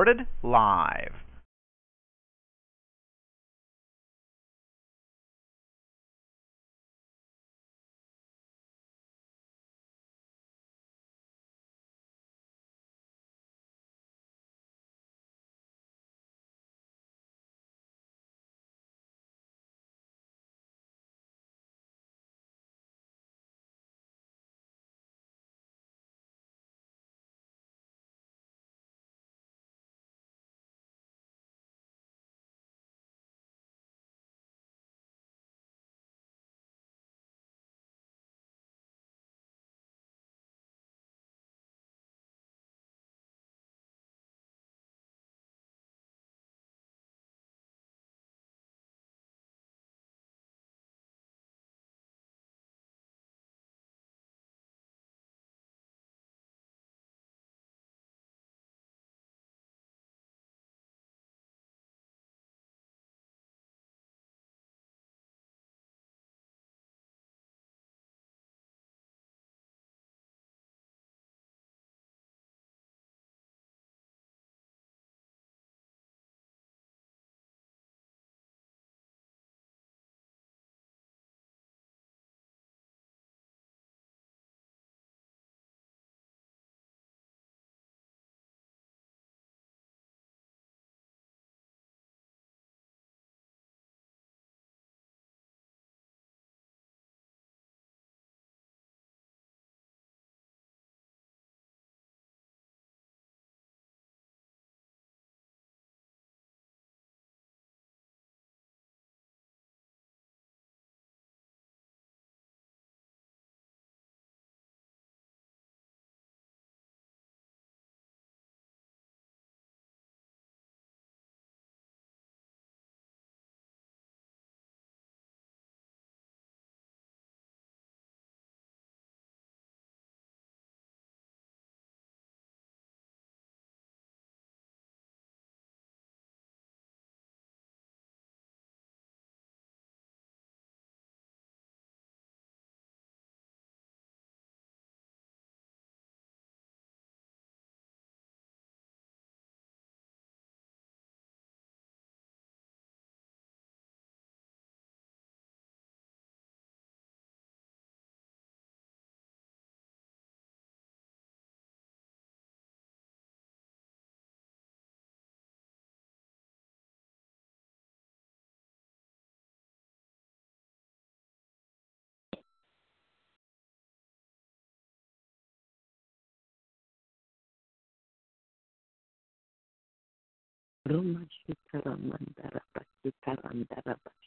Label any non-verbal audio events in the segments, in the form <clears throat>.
Recorded live. Roma Shitaramandara Bashitarandara Bashitarandana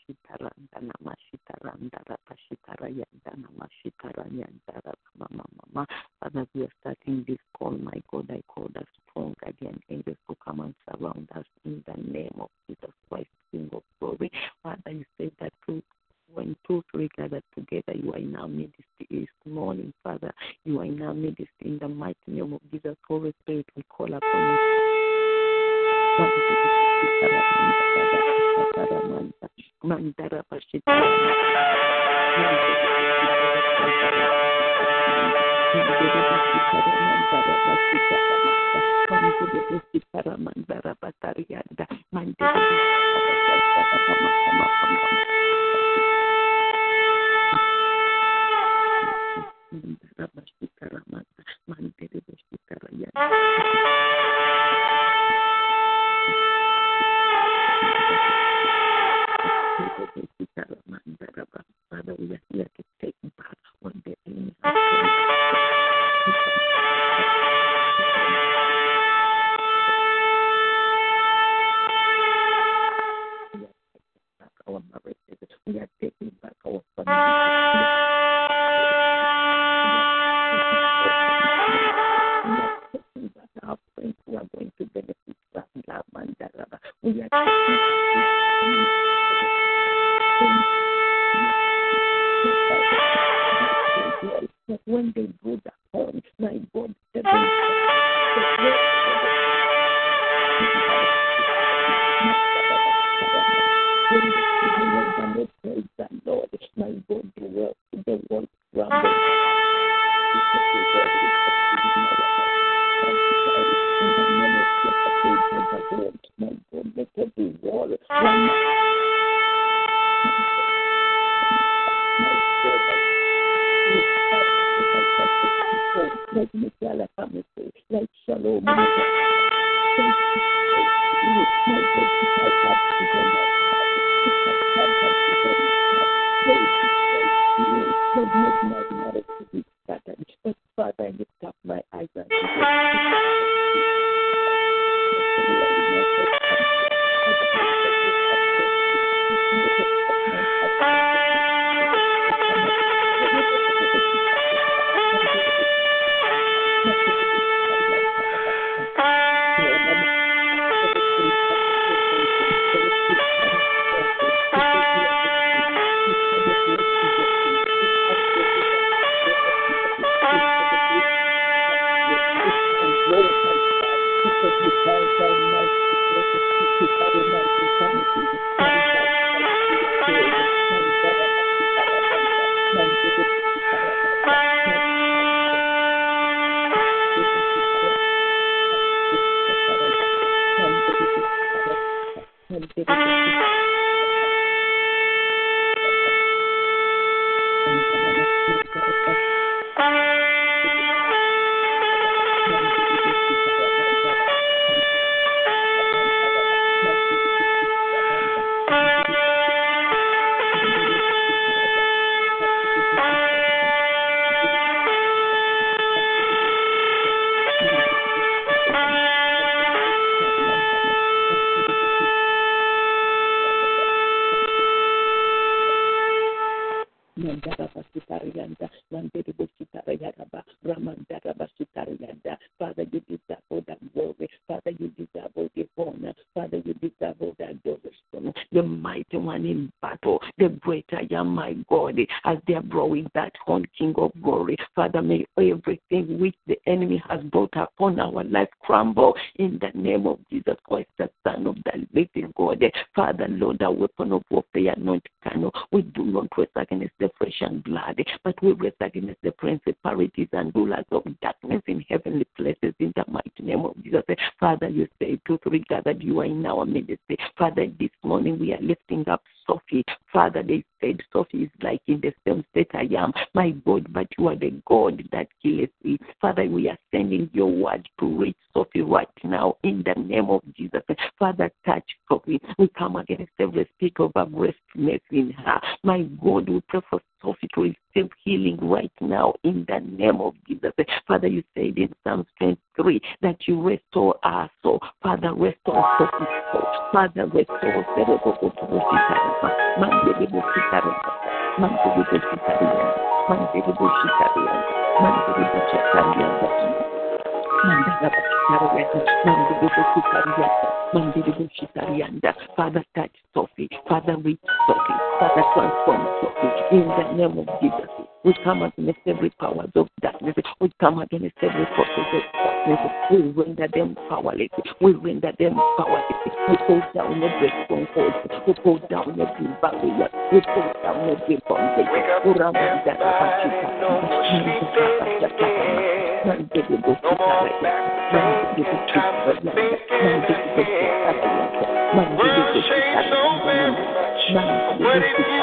Father, you deserve all that glory. Father, you deserve all the honor. Father, you deserve all that adoration. The mighty one in battle, the great I am, my God, as they are blowing that horn, King of glory. Father, may everything which the enemy has brought upon our life crumble in the name of Jesus Christ, Son of the living God. Father, Lord, the weapon of warfare, not carnal. We do not wrestle against the flesh and blood, but we wrestle against the principalities and rulers of darkness in heavenly places in the name of Jesus. Father, you say two, three gathered, you are in our midst. Father, this morning we are lifting up Sophie. Father, they said Sophie is like in the same state I am. My God, but you are the God that killeth me. Father, we are sending your word to reach Sophie right now in the name of Jesus. Father, touch Sophie. We come against every spirit of aggressiveness in her. My God, we pray for to receive healing right now in the name of Jesus. Father, you said in Psalms 23 that you restore our soul. Father, restore our soul. Father, restore Father, touch Sophie. Father, reach Sophie. Father, transform. In the name of Jesus, we come against every powers of darkness. We come against every forces of darkness. We render them powerless. We render them powerless. We pull down every stronghold. We pull down every barrier. We pull down every bondage. Come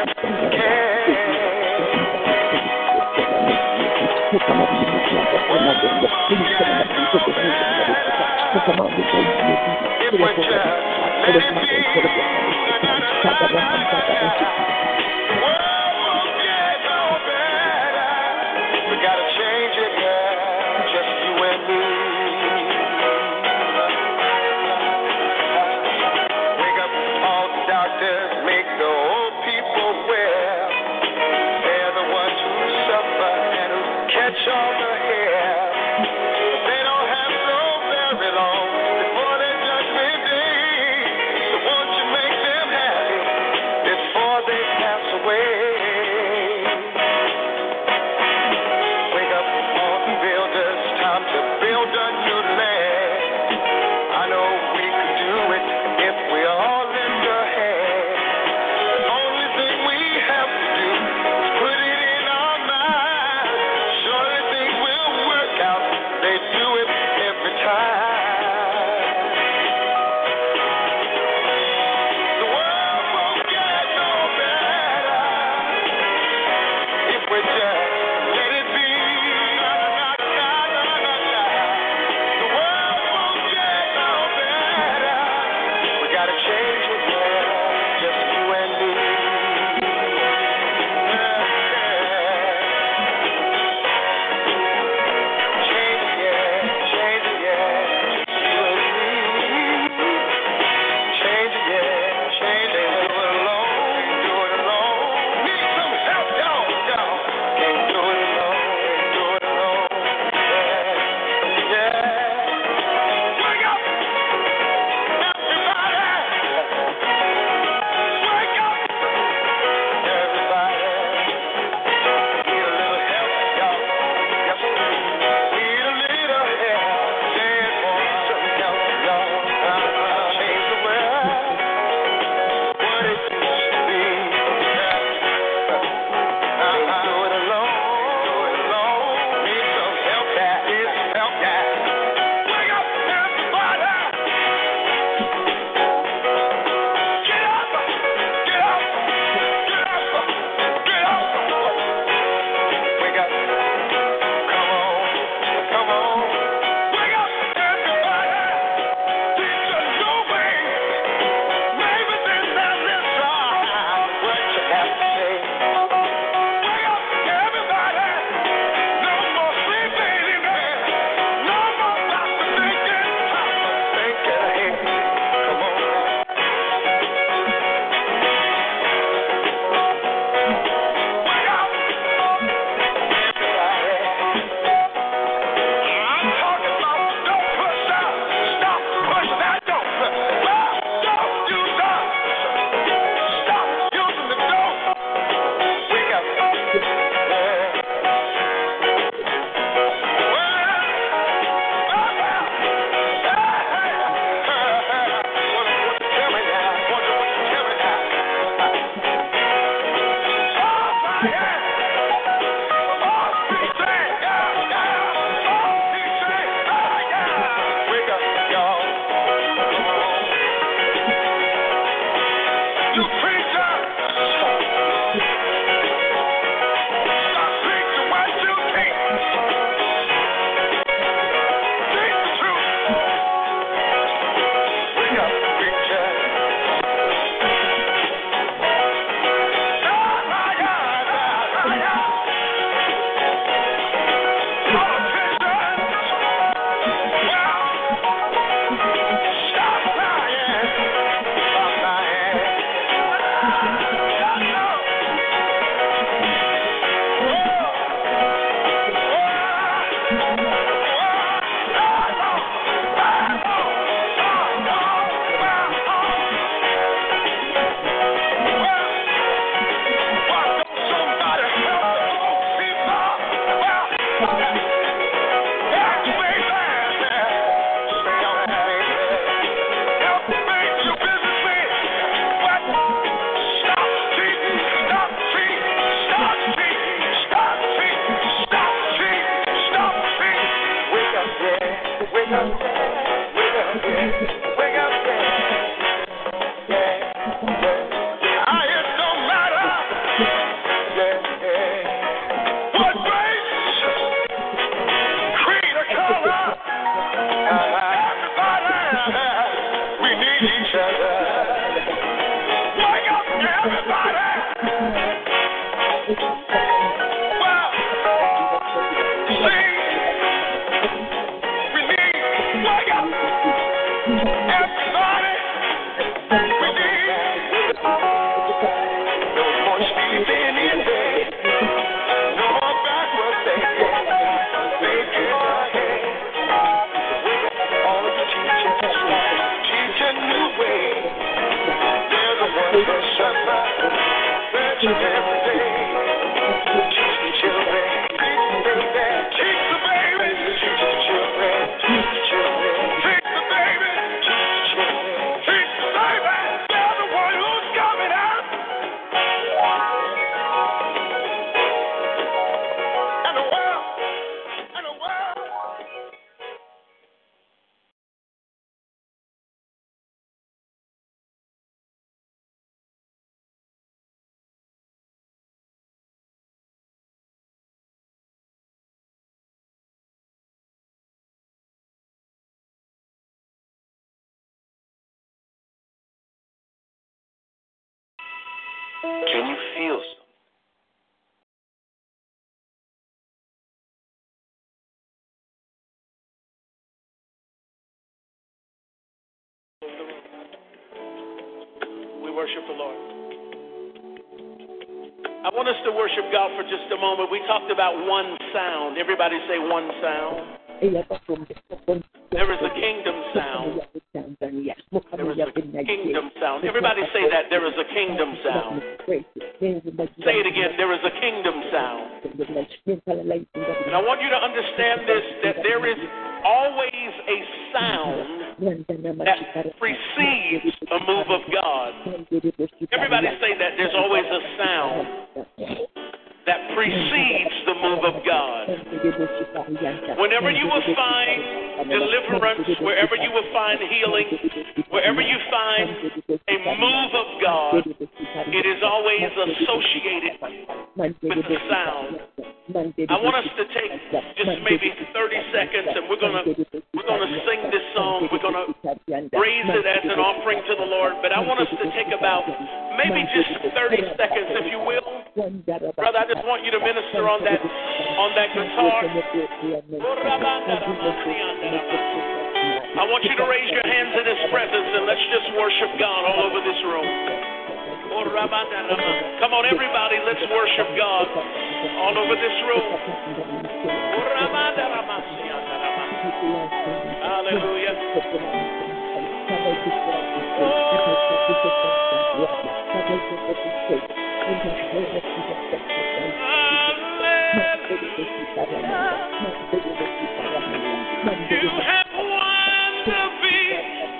we just let it be.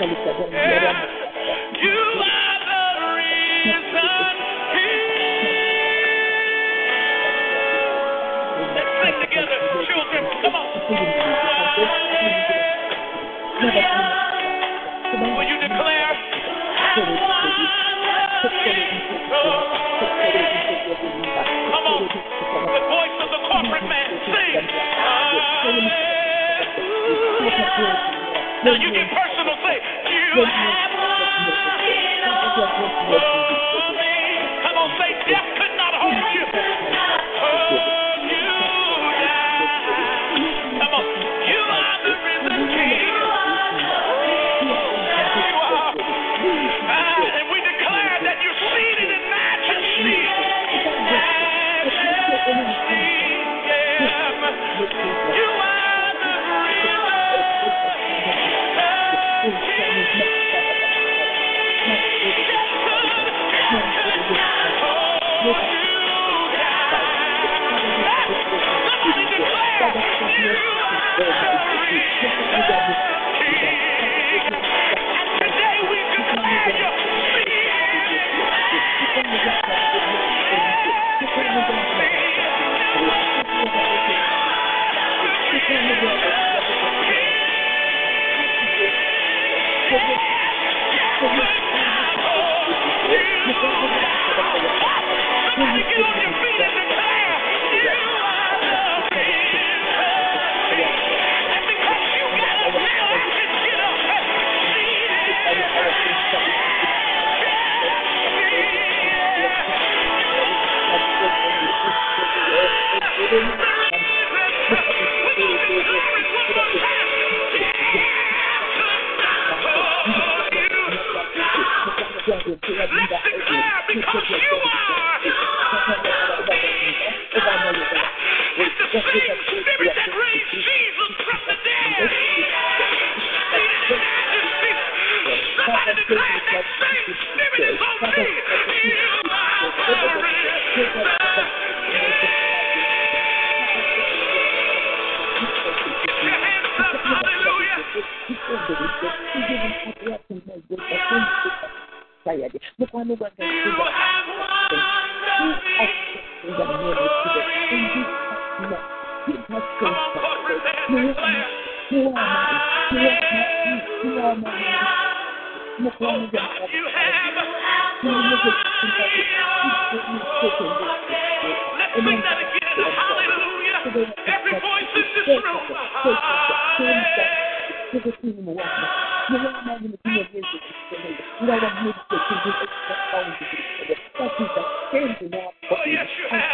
Yeah.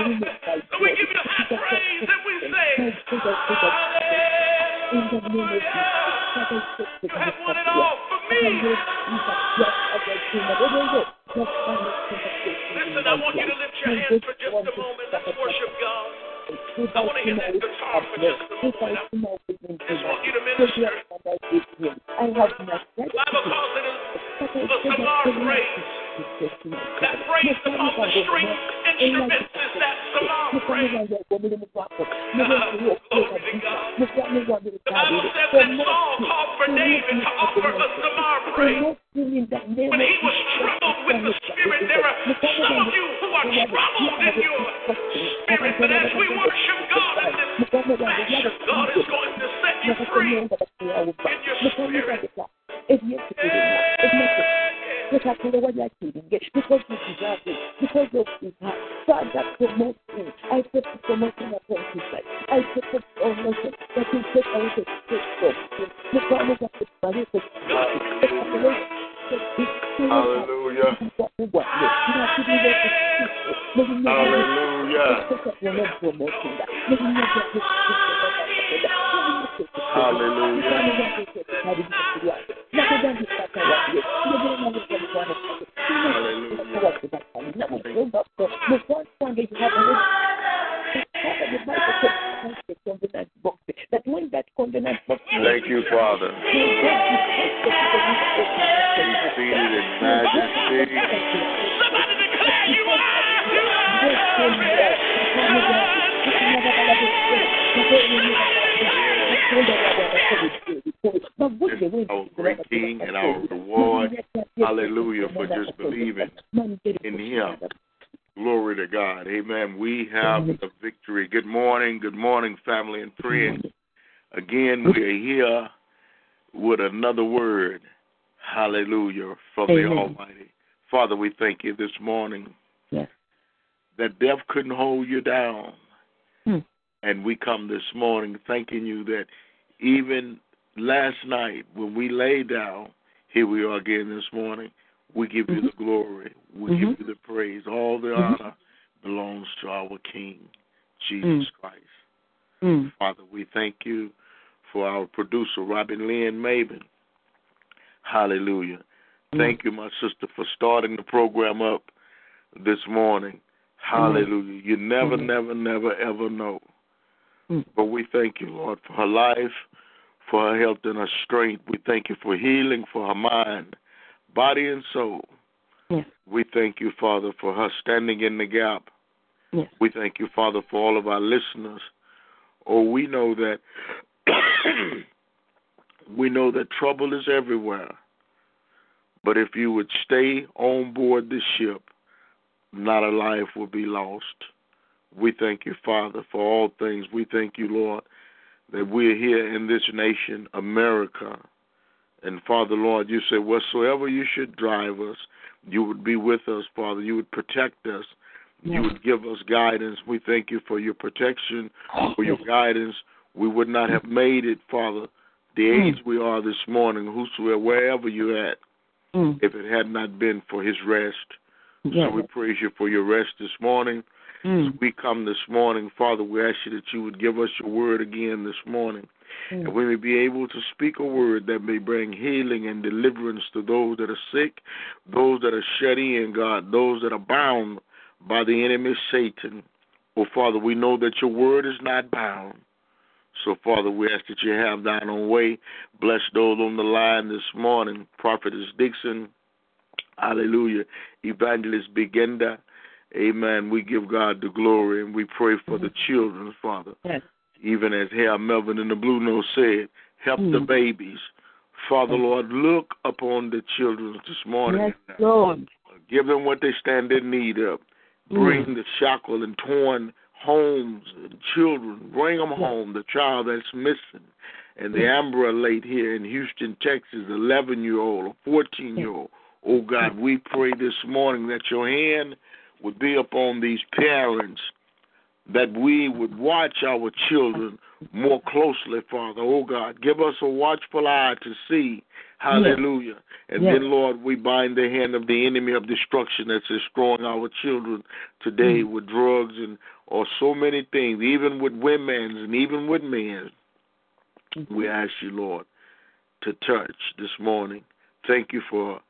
Yeah. <laughs> should drive us. You would be with us, Father. You would protect us. Yes. You would give us guidance. We thank you for your protection, for your guidance. We would not have made it, Father, the mm. age mm. we are this morning, whosoever, wherever you're at, mm. if it had not been for his rest. Yes. So we praise you for your rest this morning. Mm. As we come this morning, Father, we ask you that you would give us your word again this morning. Mm. And we may be able to speak a word that may bring healing and deliverance to those that are sick, those that are shut in, God, those that are bound by the enemy Satan. Oh, Father, we know that your word is not bound. So, Father, we ask that you have thine own way. Bless those on the line this morning. Prophetess Dixon, hallelujah. Evangelist Begenda, amen. We give God the glory and we pray for the children, Father. Yes. Even as Harold Melvin in the Blue Notes said, help the Mm. babies. Father, Lord, look upon the children this morning. Yes, Lord. Give them what they stand in need of. Bring the shackled and torn homes and children. Bring them home. The child that's missing. And the Amber Alert here in Houston, Texas, 11 year old or 14 year old. Oh God, we pray this morning that your hand would be upon these parents, that we would watch our children more closely, Father. Oh God, give us a watchful eye to see. Hallelujah. And Yes. then, Lord, we bind the hand of the enemy of destruction that's destroying our children today mm. with drugs and or so many things, even with women and even with men. Mm-hmm. We ask you, Lord, to touch this morning. Thank you for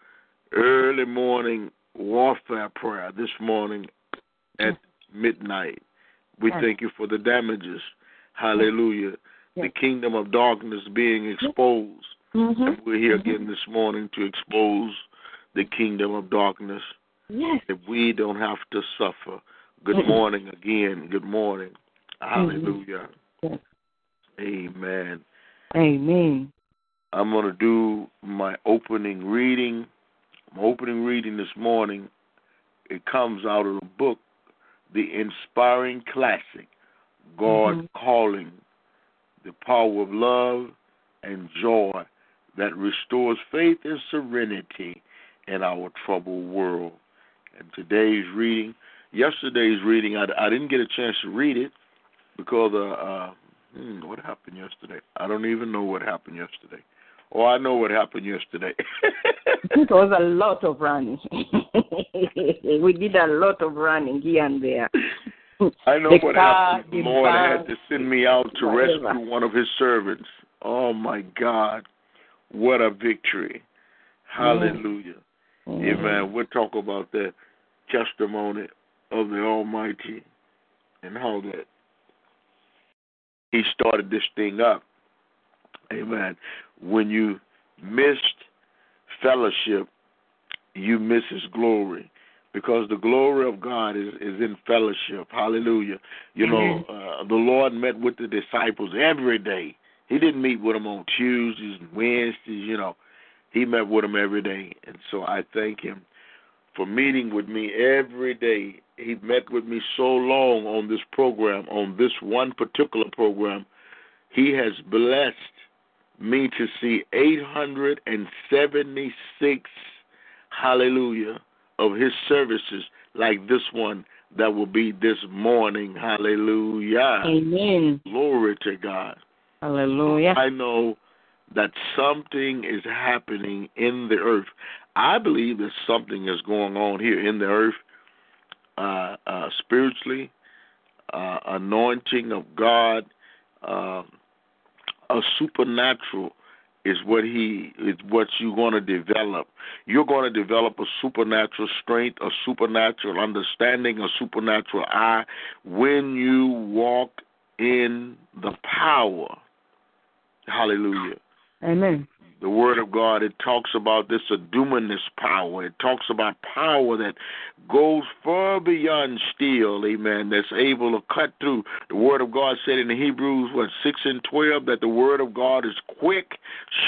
early morning warfare prayer this morning at mm. midnight. We Yes. thank you for the damages. Hallelujah. The kingdom of darkness being exposed. Mm-hmm. And we're here again this morning to expose the kingdom of darkness Yes. that we don't have to suffer. Good morning again. Good morning. Hallelujah. Yes. Amen. Amen. I'm going to do my opening reading. My opening reading this morning, it comes out of the book, The Inspiring Classic God Mhm. Calling, the Power of Love and Joy that Restores Faith and Serenity in Our Troubled World. And today's reading, yesterday's reading, I, I didn't get a chance to read it because uh, uh, hmm, what happened yesterday? I don't even know what happened yesterday. Oh, I know what happened yesterday. <laughs> It was a lot of running. <laughs> we did a lot of running here and there. I know The what car, happened. The Lord had to send me out to whatever. rescue one of his servants. Oh my God. What a victory. Hallelujah. Mm-hmm. Amen. We'll talk about that testimony of the Almighty and how that He started this thing up. Amen. When you missed fellowship, you miss His glory. Because the glory of God is, is in fellowship. Hallelujah. You know, uh, the Lord met with the disciples every day. He didn't meet with them on Tuesdays and Wednesdays, you know. He met with them every day. And so I thank him for meeting with me every day. He met with me so long on this program, on this one particular program. He has blessed me to see 876, hallelujah, of his services like this one that will be this morning. Hallelujah. Amen. Glory to God. Hallelujah. I know that something is happening in the earth. I believe that something is going on here in the earth, uh, uh, spiritually, uh, anointing of God, uh, a supernatural is what he is what you're going to develop. You're going to develop a supernatural strength, a supernatural understanding, a supernatural eye when you walk in the power. Hallelujah. Amen. The Word of God, it talks about this dunamis power. It talks about power that goes far beyond steel, amen, that's able to cut through. The Word of God said in the Hebrews, what, 6 and 12, that the Word of God is quick,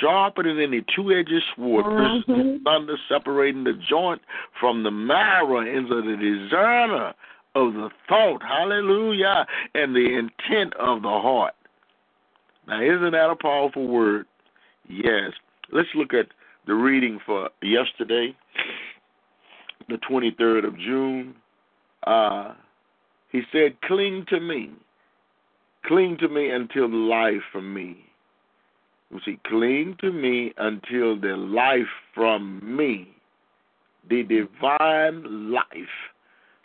sharper than any two edged sword, Mhm. thunder, separating the joint from the marrow into the discerner of the thought, hallelujah, and the intent of the heart. Now, isn't that a powerful word? Yes. Let's look at the reading for yesterday, the 23rd of June. Uh, he said, Cling to me. Cling to me until the life from me. You see, cling to me until the life from me, the divine life,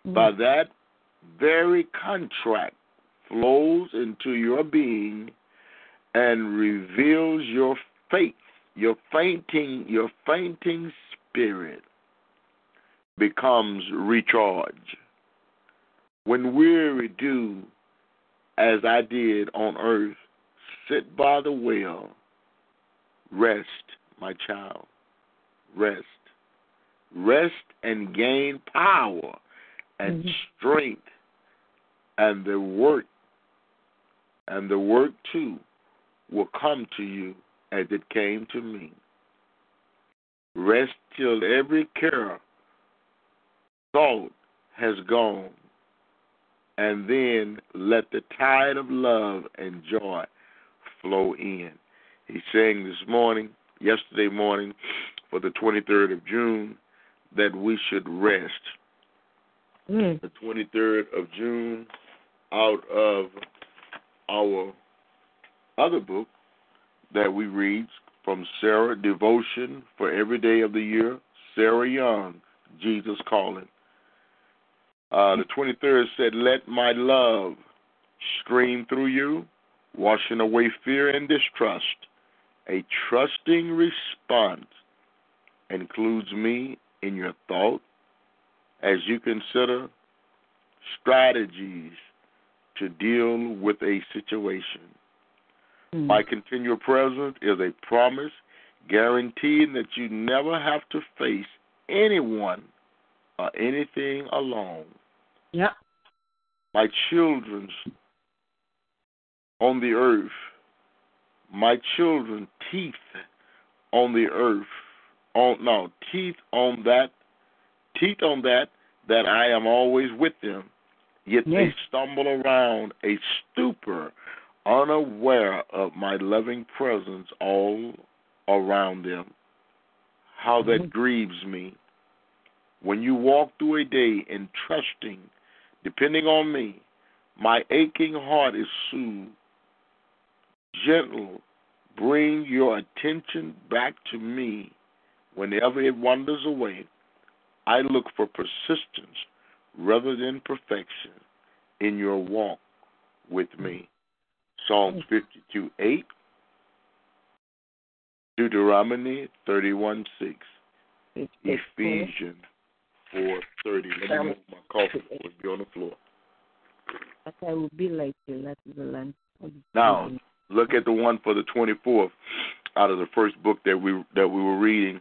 by that very contract flows into your being and reveals your faith, your fainting, your fainting spirit becomes recharged. When weary, do as I did on earth, sit by the well, rest, my child, rest. Rest and gain power and Mhm. strength and the work and the work too will come to you as it came to me. Rest till every care, thought has gone, and then let the tide of love and joy flow in. He's saying this morning, yesterday morning, for the 23rd of June, that we should rest. Mm. The 23rd of June, out of our other book that we read from Sarah Devotion for every day of the year, Sarah Young, Jesus Calling. Uh, the 23rd said, Let my love stream through you, washing away fear and distrust. A trusting response includes me in your thought as you consider strategies to deal with a situation. Mm. My continual presence is a promise guaranteeing that you never have to face anyone or anything alone. Yeah. My children's on the earth, my children teeth on the earth, on no teeth on that, teeth on that that I am always with them. Yet they stumble around a stupor, unaware of my loving presence all around them. How that Mhm. grieves me. When you walk through a day in trusting, depending on me, my aching heart is soothed. Gentle, bring your attention back to me whenever it wanders away. I look for persistence rather than perfection in your walk with me. Psalms 52 8, Deuteronomy 31 6, It's- it's cool. Ephesians four thirty. Let me move my coffee would be on the floor. I will be like the land. Now, look at the one for the twenty fourth out of the first book that we that we were reading.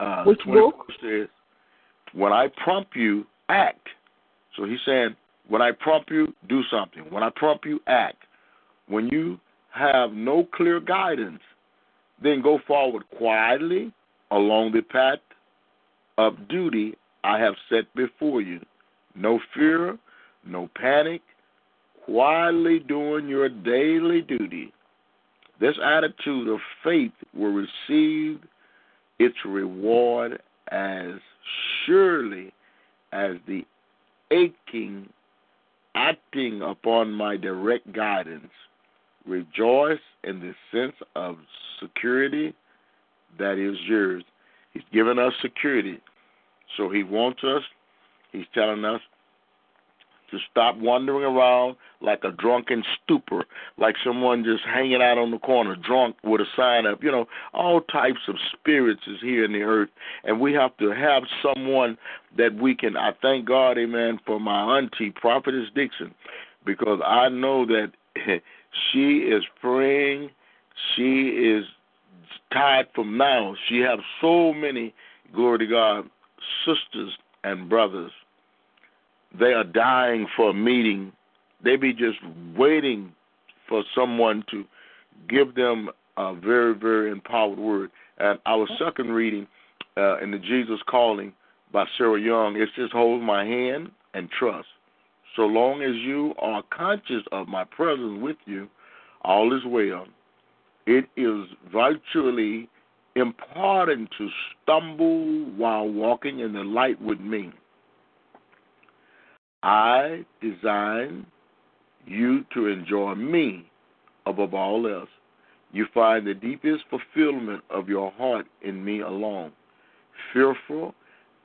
Uh, Which 24th book? says, "When I prompt you, act." So he's saying, "When I prompt you, do something. When I prompt you, act. When you have no clear guidance, then go forward quietly along the path of duty I have set before you. No fear, no panic, quietly doing your daily duty. This attitude of faith will receive its reward as surely as the aching acting upon my direct guidance. Rejoice in the sense of security that is yours. He's given us security. So he wants us, he's telling us to stop wandering around like a drunken stupor, like someone just hanging out on the corner, drunk with a sign up. You know, all types of spirits is here in the earth, and we have to have someone that we can. I thank God, Amen, for my auntie, Prophetess Dixon, because I know that <laughs> she is praying. She is tired from now. She have so many, glory to God, sisters and brothers they are dying for a meeting. They be just waiting for someone to give them a very, very empowered word. And our second reading uh, in the Jesus Calling by Sarah Young, it says, Hold my hand and trust. So long as you are conscious of my presence with you, all is well. It is virtually important to stumble while walking in the light with me. I design you to enjoy me above all else. You find the deepest fulfillment of your heart in me alone. Fearful,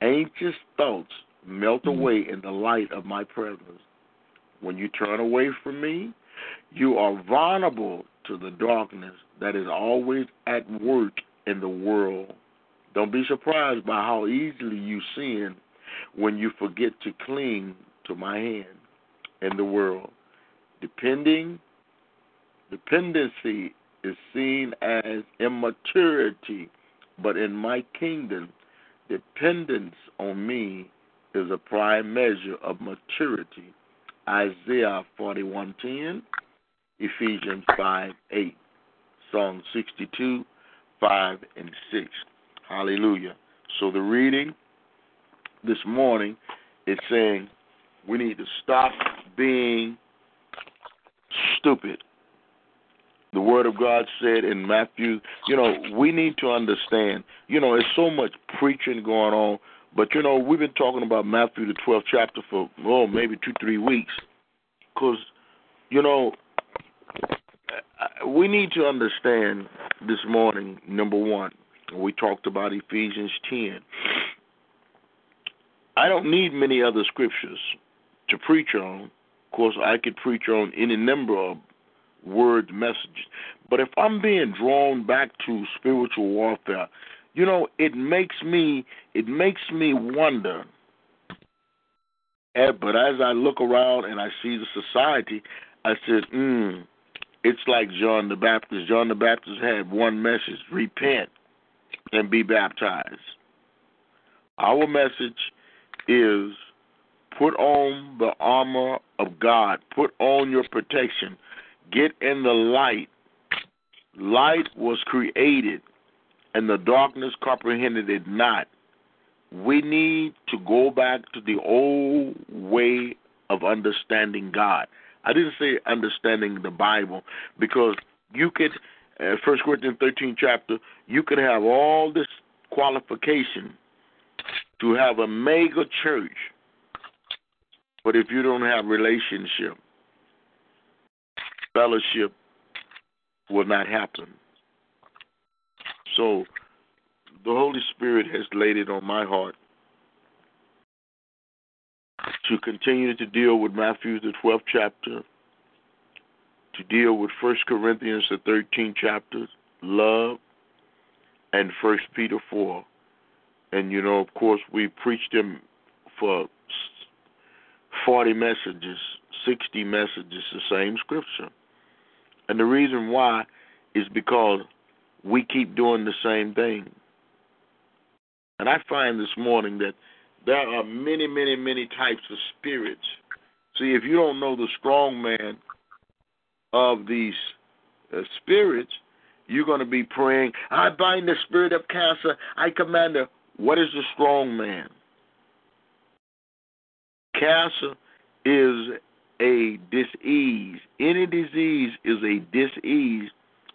anxious thoughts melt mm-hmm. away in the light of my presence. When you turn away from me, you are vulnerable to the darkness that is always at work in the world. Don't be surprised by how easily you sin when you forget to cling to my hand in the world. Depending dependency is seen as immaturity, but in my kingdom, dependence on me is a prime measure of maturity. Isaiah 41:10, Ephesians 5:8, Psalm 62, 5 and 6. Hallelujah. So the reading this morning is saying we need to stop being stupid. The Word of God said in Matthew, you know, we need to understand, you know, there's so much preaching going on, but, you know, we've been talking about Matthew, the 12th chapter, for, oh, maybe two, three weeks. Because, you know, we need to understand this morning, number one, we talked about Ephesians 10. I don't need many other scriptures to preach on. Of course, I could preach on any number of word messages. But if I'm being drawn back to spiritual warfare, you know, it makes me it makes me wonder. Eh, but as I look around and I see the society, I said, hmm, it's like John the Baptist. John the Baptist had one message: repent and be baptized. Our message is put on the armor of God, put on your protection, get in the light. Light was created, and the darkness comprehended it not. We need to go back to the old way of understanding God. I didn't say understanding the Bible because you could, uh, First Corinthians 13 chapter, you could have all this qualification to have a mega church, but if you don't have relationship, fellowship will not happen. So the Holy Spirit has laid it on my heart to continue to deal with Matthew the 12th chapter, to deal with 1 Corinthians the 13th chapter, love, and First Peter 4. And you know, of course, we preached them for 40 messages, 60 messages, the same scripture. And the reason why is because we keep doing the same thing. And I find this morning that there are many, many, many types of spirits. See, if you don't know the strong man of these uh, spirits, you're going to be praying, I bind the spirit of cancer. I command the. What is the strong man? Cancer is a disease. Any disease is a disease.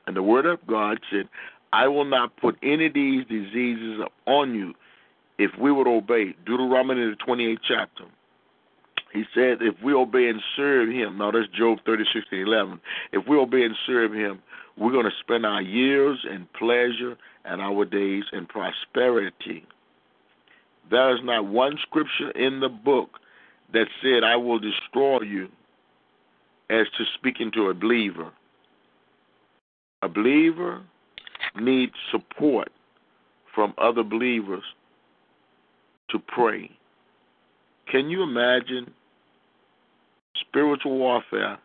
And the Word of God said, I will not put any of these diseases on you if we would obey. Deuteronomy, the 28th chapter. He said, if we obey and serve him, now that's Job 36 and 11. If we obey and serve him, we're going to spend our years in pleasure and our days in prosperity. There is not one scripture in the book that said, I will destroy you, as to speaking to a believer. A believer needs support from other believers to pray. Can you imagine spiritual warfare?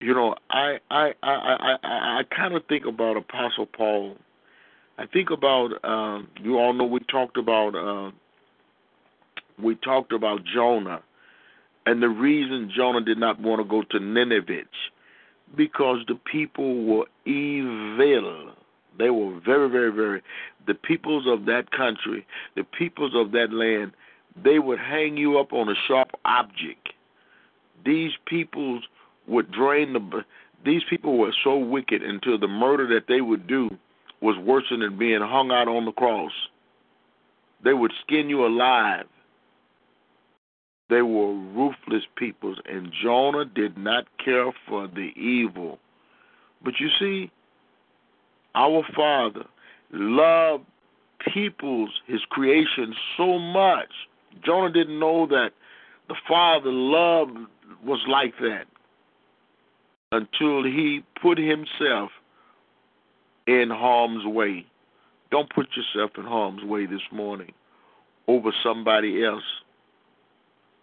You know, I I I I I, I kind of think about Apostle Paul. I think about um, you all know we talked about uh, we talked about Jonah and the reason Jonah did not want to go to Nineveh because the people were evil. They were very, very, very. The peoples of that country, the peoples of that land, they would hang you up on a sharp object. These peoples would drain the. These people were so wicked until the murder that they would do was worse than being hung out on the cross. They would skin you alive they were ruthless peoples, and Jonah did not care for the evil. But you see, our Father loved peoples, his creation, so much. Jonah didn't know that the Father love was like that. until he put himself in harm's way. Don't put yourself in harm's way this morning over somebody else.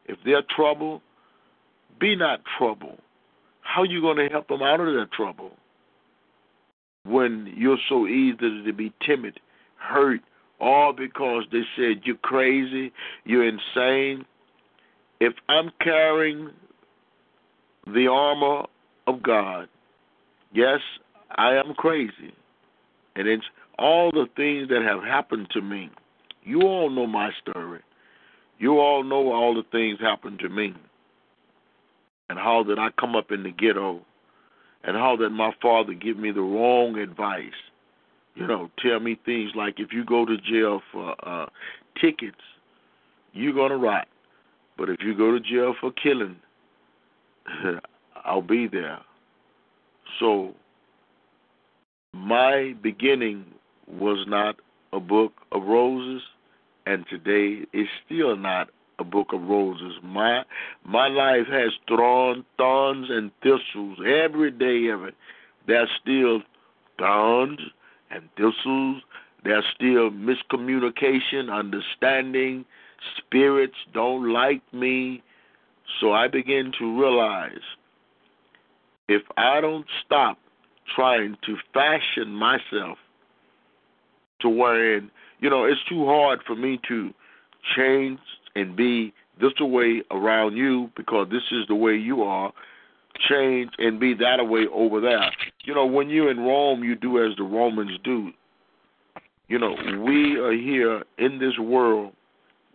If they're trouble, be not trouble. How are you going to help them out of their trouble when you're so easy to be timid, hurt, all because they said you're crazy, you're insane? If I'm carrying the armor of God, yes, I am crazy. And it's all the things that have happened to me. You all know my story. You all know all the things happened to me. And how did I come up in the ghetto and how did my father give me the wrong advice. You know, tell me things like if you go to jail for uh tickets, you're gonna rot. But if you go to jail for killing, <laughs> I'll be there. So my beginning was not a book of roses, and today is still not a book of roses. My my life has thorns, thorns and thistles every day of it. There's still thorns and thistles. There's still miscommunication, understanding. Spirits don't like me. So I begin to realize if I don't stop trying to fashion myself to wherein, you know, it's too hard for me to change and be this the way around you because this is the way you are. Change and be that way over there. You know, when you're in Rome, you do as the Romans do. You know, we are here in this world.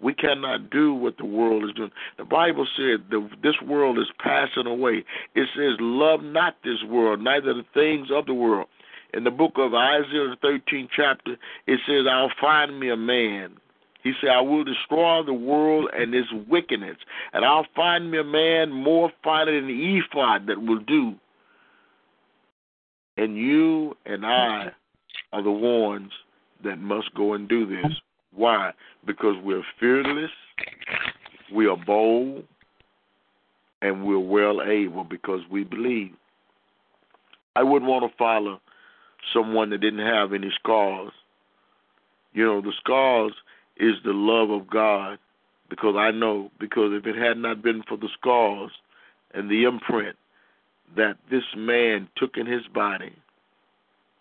We cannot do what the world is doing. The Bible said that this world is passing away. It says, Love not this world, neither the things of the world. In the book of Isaiah, the 13th chapter, it says, I'll find me a man he said, I will destroy the world and its wickedness, and I'll find me a man more finer than the ephod that will do. And you and I are the ones that must go and do this. Why? Because we're fearless, we are bold, and we're well able because we believe. I wouldn't want to follow someone that didn't have any scars. You know, the scars is the love of God because I know, because if it had not been for the scars and the imprint that this man took in his body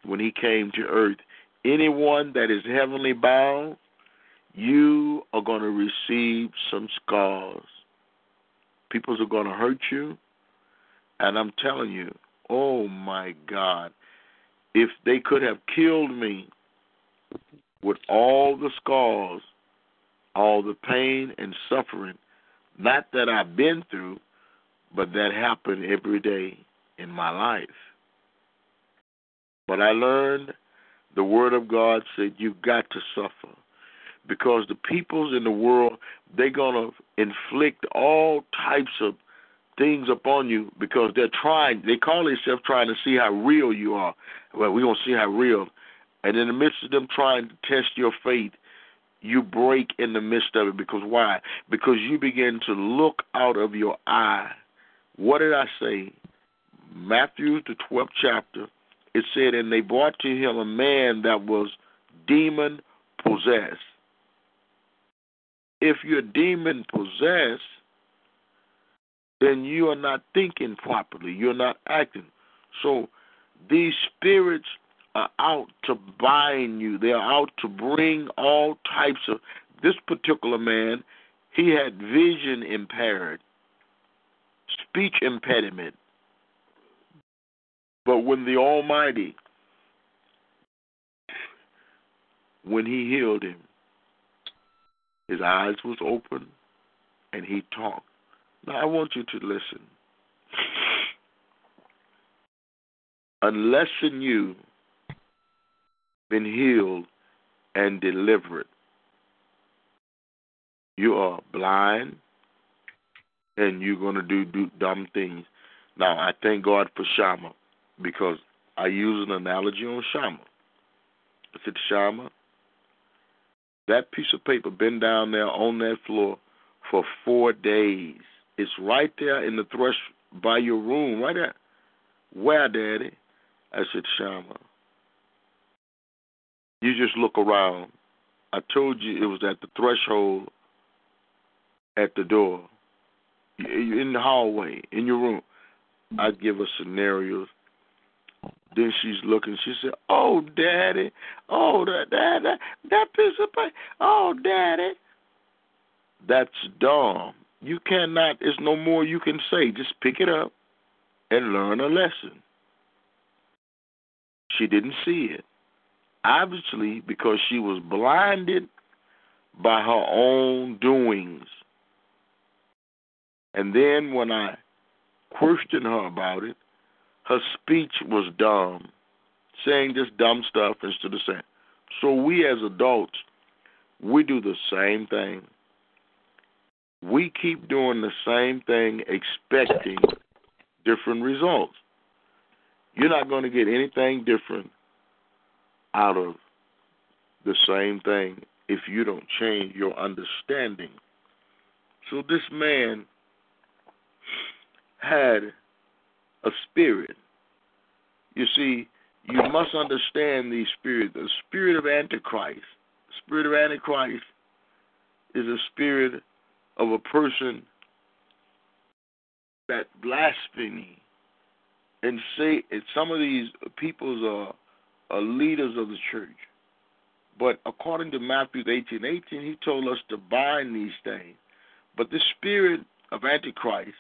when he came to earth, anyone that is heavenly bound, you are going to receive some scars. People are going to hurt you. And I'm telling you, oh my God, if they could have killed me with all the scars, all the pain and suffering, not that I've been through, but that happened every day in my life. But I learned the Word of God said you've got to suffer because the peoples in the world they're gonna inflict all types of things upon you because they're trying they call themselves trying to see how real you are. Well, we're gonna see how real and in the midst of them trying to test your faith, you break in the midst of it because why? Because you begin to look out of your eye. What did I say? Matthew, the 12th chapter, it said, And they brought to him a man that was demon possessed. If you're demon possessed, then you are not thinking properly. You're not acting. So these spirits are out to bind you. They are out to bring all types of. This particular man, he had vision impaired, speech impediment. But when the Almighty, when he healed him, his eyes was open and he talked. Now I want you to listen. Unless in you been healed and delivered. You are blind and you're going to do, do dumb things. Now, I thank God for Shama because I use an analogy on Shama. I said, Shama, that piece of paper been down there on that floor for four days. It's right there in the thresh by your room, right there. Where, Daddy? I said, Shama. You just look around. I told you it was at the threshold at the door. In the hallway, in your room. I give her scenarios. Then she's looking. She said, "Oh, Daddy, oh, that that that, that piece of paper. Oh, Daddy, that's dumb. You cannot. There's no more you can say. Just pick it up and learn a lesson." She didn't see it, obviously, because she was blinded by her own doings. And then when I questioned her about it, her speech was dumb, saying just dumb stuff instead of saying. So we as adults, we do the same thing. We keep doing the same thing, expecting different results. You're not going to get anything different out of the same thing if you don't change your understanding. So this man had a spirit. You see, you must understand the spirit. The spirit of Antichrist. The spirit of Antichrist is a spirit of a person that blasphemy and say some of these peoples are, are leaders of the church. But according to Matthew 18 18, he told us to bind these things. But the spirit of Antichrist,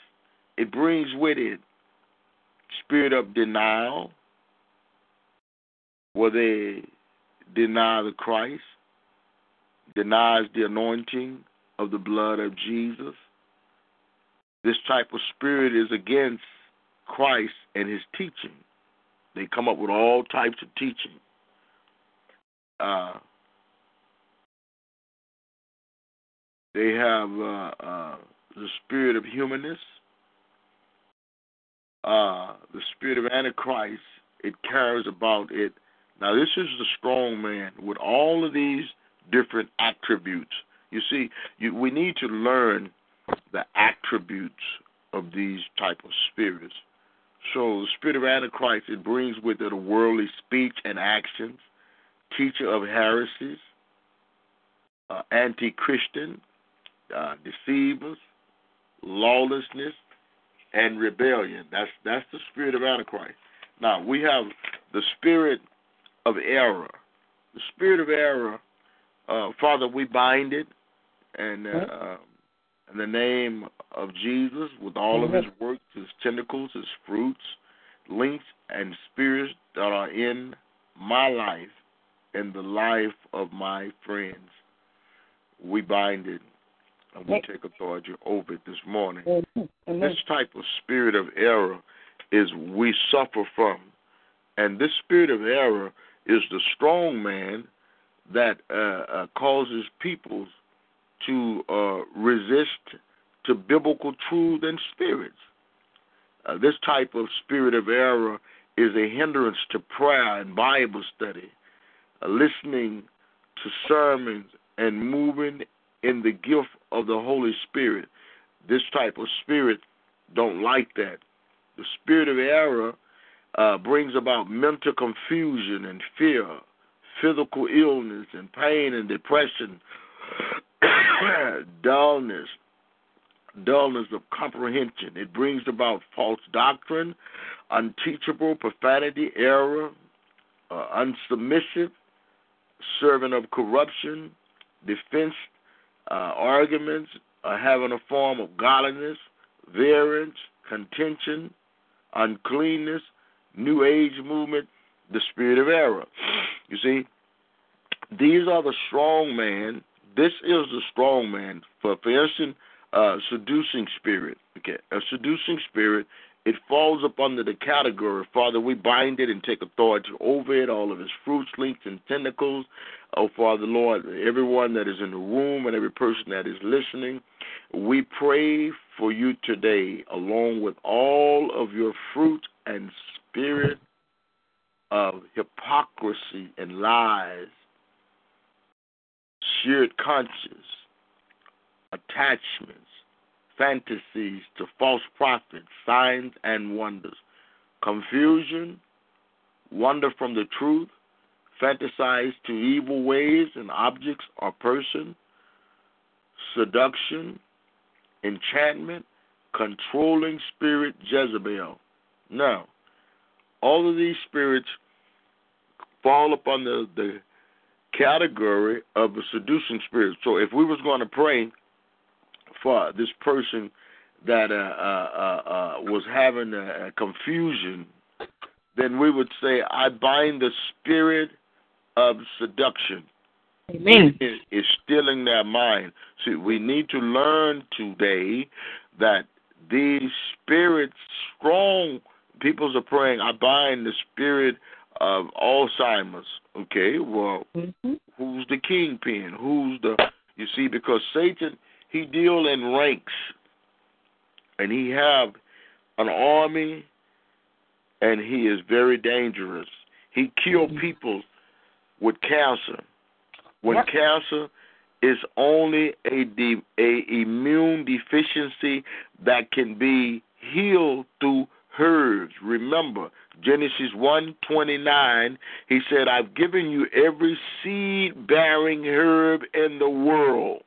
it brings with it spirit of denial, where they deny the Christ, denies the anointing of the blood of Jesus. This type of spirit is against Christ and his teaching. They come up with all types of teaching. Uh, they have uh, uh, the spirit of humanness, uh, the spirit of Antichrist. It carries about it. Now, this is the strong man with all of these different attributes. You see, you, we need to learn the attributes of these type of spirits. So the spirit of Antichrist, it brings with it a worldly speech and actions, teacher of heresies, uh, anti-Christian, uh, deceivers, lawlessness, and rebellion. That's that's the spirit of Antichrist. Now we have the spirit of error. The spirit of error, uh, Father, we bind it, and uh, in the name of Jesus, with all of his works, his tentacles, his fruits, links, and spirits that are in my life and the life of my friends. We bind it and we take authority over it this morning. This type of spirit of error is we suffer from. And this spirit of error is the strong man that uh, uh, causes peoples to uh, resist to biblical truth and spirits. Uh, this type of spirit of error is a hindrance to prayer and Bible study, uh, listening to sermons, and moving in the gift of the Holy Spirit. This type of spirit don't like that. The spirit of error uh, brings about mental confusion and fear, physical illness and pain and depression, <clears throat> dullness, dullness of comprehension. It brings about false doctrine, unteachable profanity, error, uh, unsubmissive, servant of corruption, defense uh, arguments, uh, having a form of godliness, variance, contention, uncleanness, New Age movement, the spirit of error. You see, these are the strong man this is the strong man. For, instance, uh, seducing spirit. Okay, a seducing spirit. It falls up under the category, Father, we bind it and take authority over it, all of its fruits, links, and tentacles. Oh, Father, Lord, everyone that is in the room and every person that is listening, we pray for you today, along with all of your fruit and spirit of hypocrisy and lies shared conscience, attachments, fantasies to false prophets, signs and wonders, confusion, wander from the truth, fantasize to evil ways and objects or person, seduction, enchantment, controlling spirit Jezebel. Now, all of these spirits fall upon the, the category of a seducing spirit. So if we was going to pray for this person that uh, uh, uh, uh was having a, a confusion, then we would say, I bind the spirit of seduction. Amen. Is, is stealing their mind. See, we need to learn today that these spirits, strong peoples are praying, I bind the spirit of Alzheimer's. Okay, well, mm-hmm. who's the kingpin? Who's the you see because Satan he deal in ranks, and he have an army, and he is very dangerous. He kill mm-hmm. people with cancer. When yep. cancer is only a de- a immune deficiency that can be healed through herbs. Remember, Genesis 1:29, he said, "I've given you every seed-bearing herb in the world.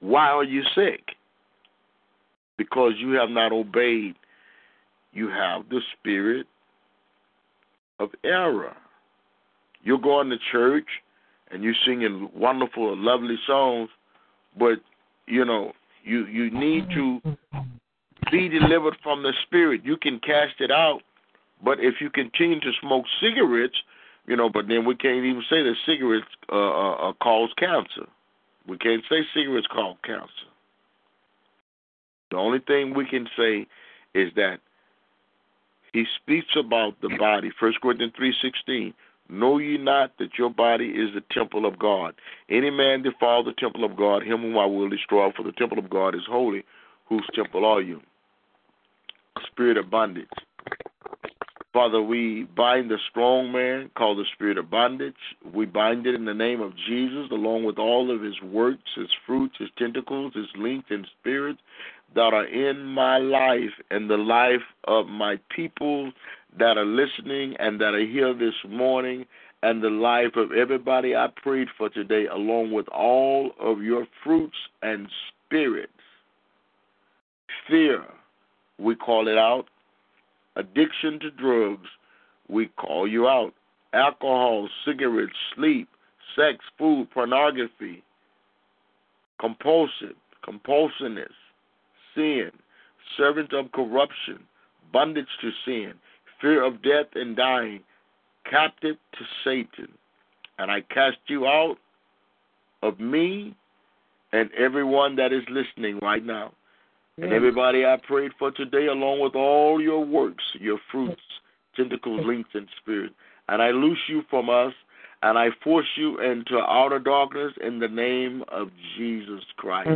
Why are you sick? Because you have not obeyed. You have the spirit of error. You're going to church and you're singing wonderful, lovely songs, but you know you you need to be delivered from the spirit. You can cast it out, but if you continue to smoke cigarettes, you know, but then we can't even say that cigarettes uh, uh, uh cause cancer. We can't say cigarettes cause cancer. The only thing we can say is that he speaks about the body. First Corinthians three sixteen. Know ye not that your body is the temple of God? Any man defile the temple of God, him whom I will destroy, for the temple of God is holy. Whose temple are you? Spirit of bondage. Father, we bind the strong man called the spirit of bondage. We bind it in the name of Jesus, along with all of his works, his fruits, his tentacles, his links and spirits that are in my life and the life of my people that are listening and that are here this morning and the life of everybody I prayed for today, along with all of your fruits and spirits. Fear, we call it out. Addiction to drugs, we call you out. Alcohol, cigarettes, sleep, sex, food, pornography, compulsive, compulsiveness, sin, servant of corruption, bondage to sin, fear of death and dying, captive to Satan. And I cast you out of me and everyone that is listening right now. And everybody I prayed for today, along with all your works, your fruits, tentacles, links, and spirit. And I loose you from us, and I force you into outer darkness in the name of Jesus Christ.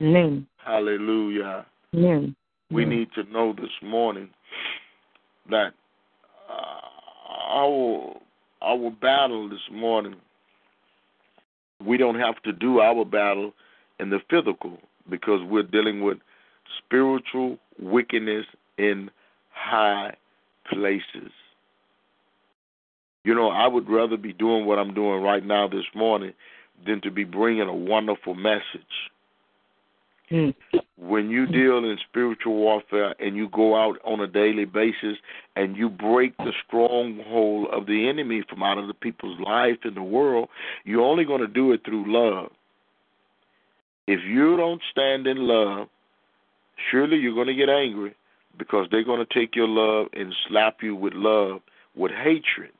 Amen. Hallelujah. Amen. We need to know this morning that uh, our our battle this morning, we don't have to do our battle in the physical because we're dealing with spiritual wickedness in high places. You know, I would rather be doing what I'm doing right now this morning than to be bringing a wonderful message. Mm. When you deal in spiritual warfare and you go out on a daily basis and you break the stronghold of the enemy from out of the people's life in the world, you're only going to do it through love. If you don't stand in love, surely you're going to get angry because they're going to take your love and slap you with love, with hatred.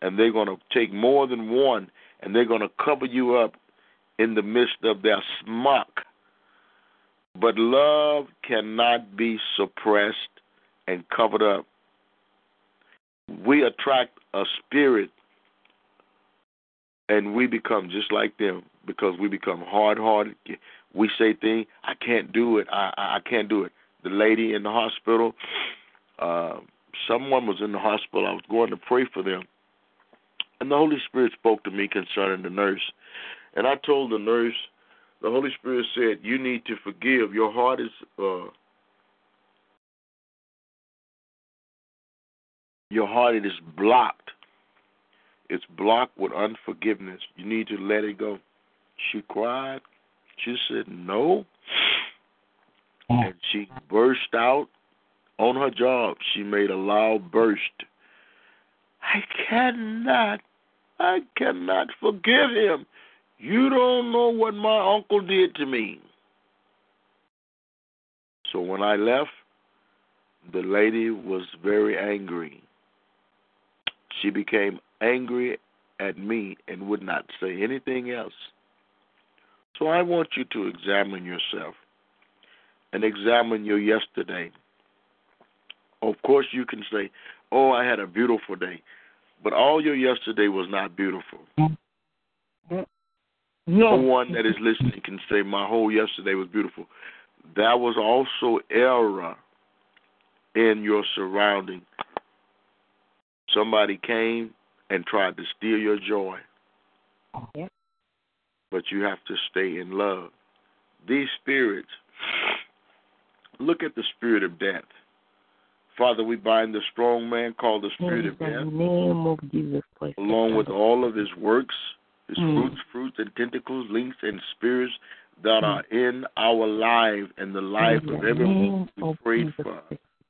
And they're going to take more than one and they're going to cover you up in the midst of their smock but love cannot be suppressed and covered up. We attract a spirit and we become just like them because we become hard hearted. We say things, I can't do it. I, I can't do it. The lady in the hospital, uh, someone was in the hospital. I was going to pray for them. And the Holy Spirit spoke to me concerning the nurse. And I told the nurse, the Holy Spirit said, You need to forgive. Your heart is uh, Your heart is blocked. It's blocked with unforgiveness. You need to let it go. She cried. She said no. Mm. And she burst out on her job. She made a loud burst. I cannot, I cannot forgive him. You don't know what my uncle did to me. So when I left, the lady was very angry. She became angry at me and would not say anything else. So I want you to examine yourself and examine your yesterday. Of course, you can say, Oh, I had a beautiful day. But all your yesterday was not beautiful. Mm-hmm. No. No one that is listening can say, My whole yesterday was beautiful. That was also error in your surrounding. Somebody came and tried to steal your joy. Yep. But you have to stay in love. These spirits, look at the spirit of death. Father, we bind the strong man called the spirit of death, name of Jesus Christ. along with all of his works, his Mm. fruits, fruits and tentacles, links and spirits that are in our life and the life of everyone we prayed for,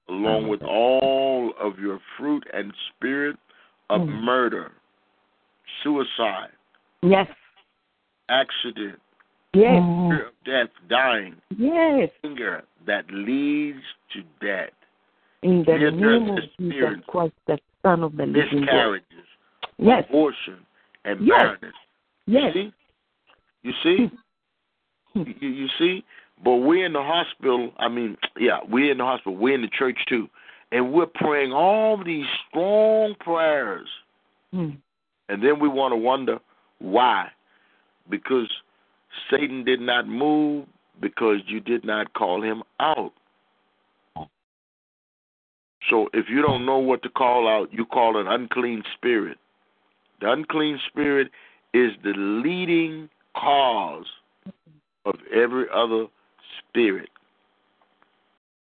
along with all of your fruit and spirit of Mm. murder, suicide, Yes. Accident, Yes. fear of death, dying, Yes. anger that leads to death, In the name yes, of Jesus. Christ, the Son of the living miscarriages, Yes. abortion, and Yes. barrenness. Yes. See? You see? Hmm. you, you see? But we're in the hospital. I mean, yeah, we're in the hospital. We're in the church too. And we're praying all these strong prayers. Mm. And then we want to wonder why. Because Satan did not move because you did not call him out. So if you don't know what to call out, you call an unclean spirit. The unclean spirit is the leading cause of every other spirit.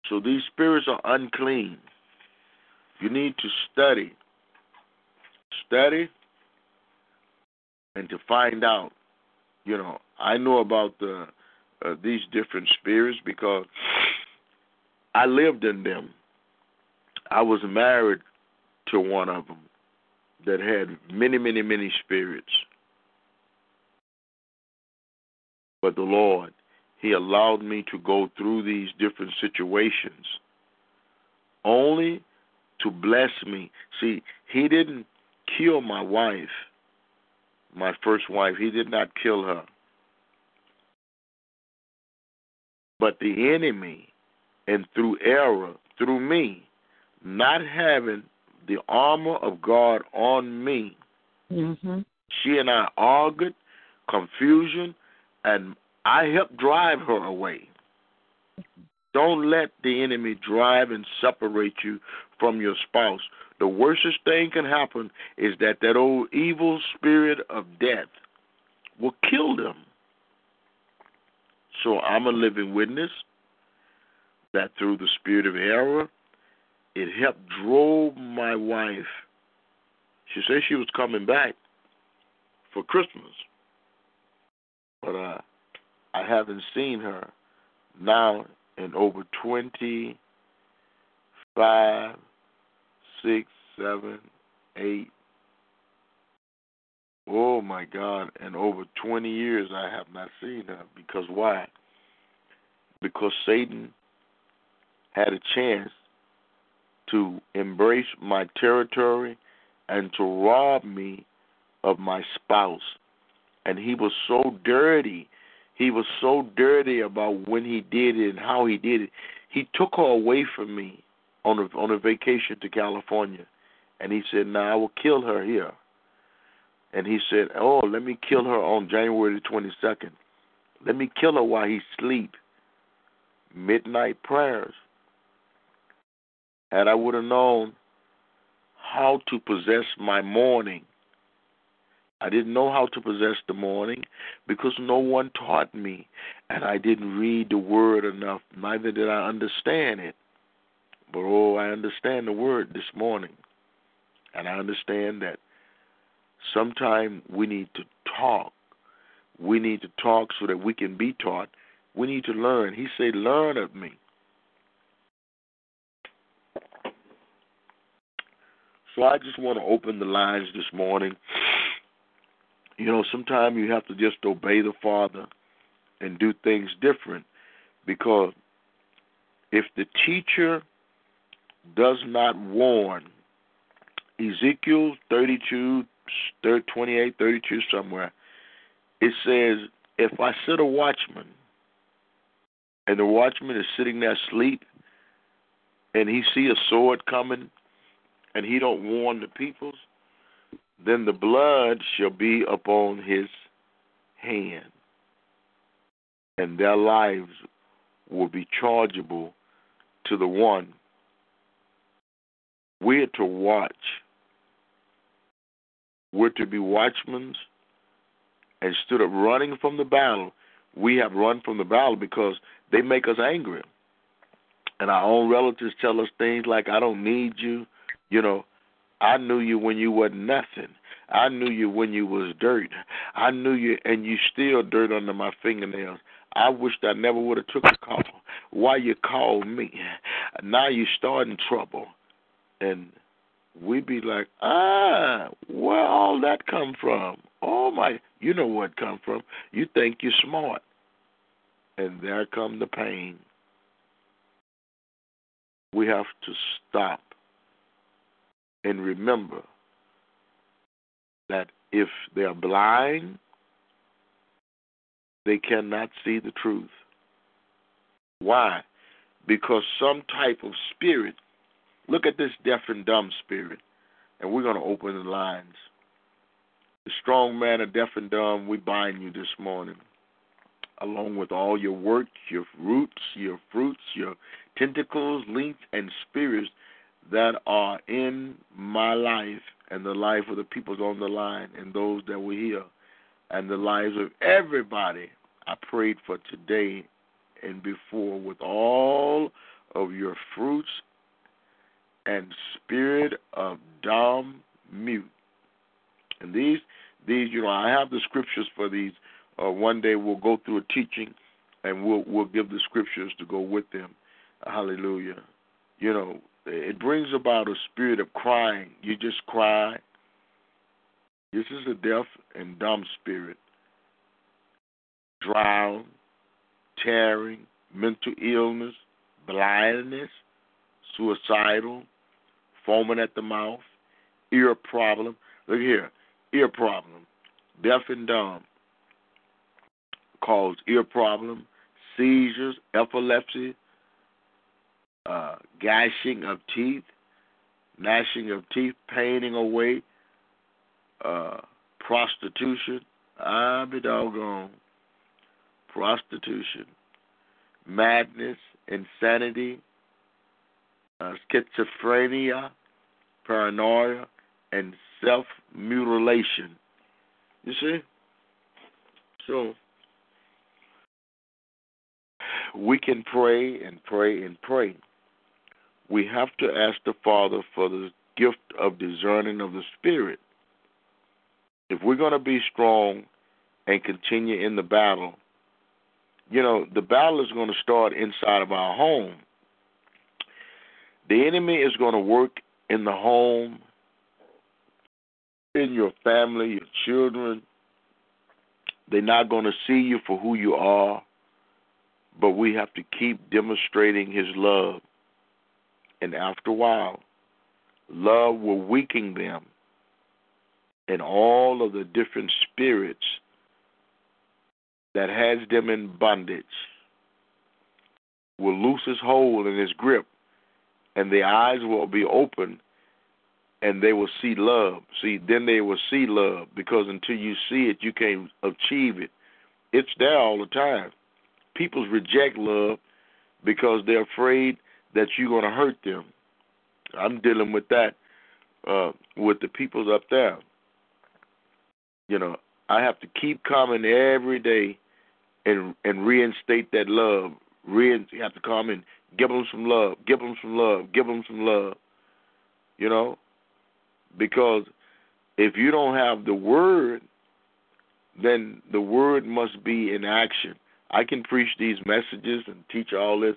So these spirits are unclean. You need to study. Study and to find out. You know, I know about the uh, these different spirits because I lived in them. I was married to one of them that had many, many, many spirits. But the Lord, He allowed me to go through these different situations only to bless me. See, He didn't kill my wife, my first wife. He did not kill her. But the enemy, and through error, through me, not having the armor of God on me, Mm-hmm. she and I argued, confusion, and I helped drive her away. Don't let the enemy drive and separate you from your spouse. The worstest thing can happen is that that old evil spirit of death will kill them. So I'm a living witness that through the spirit of error, it helped drove my wife. She said she was coming back for Christmas, but uh, I haven't seen her now in over twenty five, six, seven, eight. Oh my God! And over twenty years, I have not seen her because why? Because Satan had a chance to embrace my territory and to rob me of my spouse. And he was so dirty. He was so dirty about when he did it and how he did it. He took her away from me on a on a vacation to California, and he said, "Now I will kill her here." And he said, "Oh, let me kill her on January the twenty second. Let me kill her while he sleep." Midnight prayers. Had I would have known how to possess my morning. I didn't know how to possess the morning because no one taught me, and I didn't read the word enough. Neither did I understand it. But oh, I understand the word this morning. And I understand that sometimes we need to talk. We need to talk so that we can be taught. We need to learn. He said, Learn of me. So I just want to open the lines this morning. You know, sometimes you have to just obey the Father and do things different because if the teacher does not warn, Ezekiel 32, 28, 32, somewhere, it says, If I set a watchman and the watchman is sitting there asleep and he see a sword coming and he don't warn the peoples, then the blood shall be upon his hand, and their lives will be chargeable to the one. We're to watch. We're to be watchmen. Instead of running from the battle, we have run from the battle because they make us angry. And our own relatives tell us things like, I don't need you. You know, I knew you when you wasn't nothing. I knew you when you was dirt. I knew you, and you still dirt under my fingernails. I wished I never would have took a call. Why you called me? Now you starting trouble, and we be like, ah, where all that come from? Oh my, you know what come from? You think you're smart, and there come the pain. We have to stop and remember that if they're blind, they cannot see the truth. Why? Because some type of spirit, look at this deaf and dumb spirit, and we're going to open the lines. The strong man of deaf and dumb, we bind you this morning, along with all your works, your roots, your fruits, your tentacles, links, and spirits that are in my life and the life of the peoples on the line and those that were here and the lives of everybody I prayed for today and before with all of your fruits and spirit of dumb mute. And these these you know I have the scriptures for these. Uh, one day we'll go through a teaching and we'll we'll give the scriptures to go with them. Hallelujah. You know, it brings about a spirit of crying. You just cry. This is a deaf and dumb spirit. Drown, tearing, mental illness, blindness, suicidal, foaming at the mouth, ear problem. Look here, ear problem. Deaf and dumb cause ear problem, seizures, epilepsy, uh, gashing of teeth, gnashing of teeth, painting away, uh, prostitution. I be doggone. Prostitution, madness, insanity, uh, schizophrenia, paranoia, and self mutilation. You see? So, we can pray and pray and pray we have to ask the Father for the gift of discerning of the Spirit. If we're going to be strong and continue in the battle, you know, the battle is going to start inside of our home. The enemy is going to work in the home, in your family, your children. They're not going to see you for who you are, but we have to keep demonstrating His love. And after a while, love will weaken them and all of the different spirits that has them in bondage will loose his hold and his grip, and their eyes will be open and they will see love. See, then they will see love because until you see it, you can't achieve it. It's there all the time. People reject love because they're afraid that you're going to hurt them. I'm dealing with that uh, with the peoples up there. You know, I have to keep coming every day and and reinstate that love. Rein, you have to come and give them some love, give them some love, give them some love. You know, Because if you don't have the word, then the word must be in action. I can preach these messages and teach all this,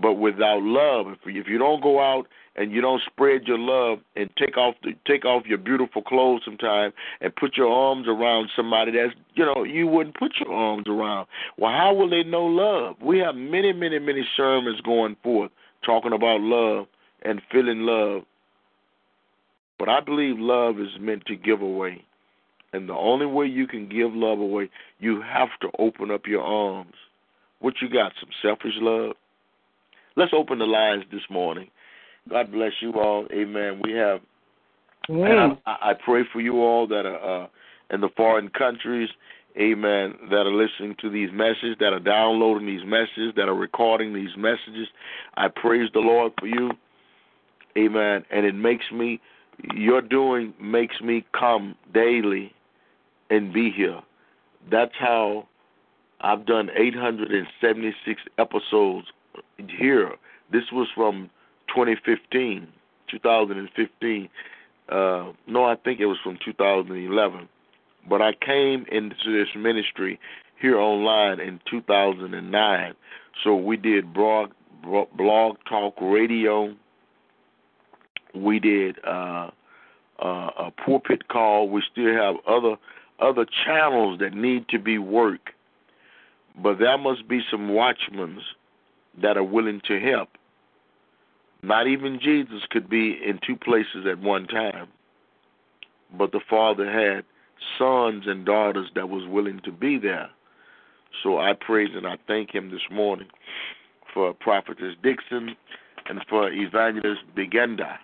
but without love, if if you don't go out and you don't spread your love and take off the take off your beautiful clothes sometime and put your arms around somebody that's you know you wouldn't put your arms around. Well, how will they know love? We have many, many, many sermons going forth talking about love and feeling love, but I believe love is meant to give away. And the only way you can give love away, you have to open up your arms. What you got? Some selfish love? Let's open the lines this morning. God bless you all. Amen. We have. Mm. I, I, pray for you all that are uh, in the foreign countries. Amen. That are listening to these messages, that are downloading these messages, that are recording these messages. I praise the Lord for you. Amen. And it makes me, your doing makes me come daily and be here. That's how I've done 876 episodes here. This was from 2015, 2015. Uh, no, I think it was from 2011. But I came into this ministry here online in 2009. So we did blog, blog talk radio. We did uh, uh, a pulpit call. We still have other other channels that need to be worked. But there must be some watchmen that are willing to help. Not even Jesus could be in two places at one time. But the Father had sons and daughters that was willing to be there. So I praise and I thank him this morning for Prophetess Dixon and for Evangelist Begenda.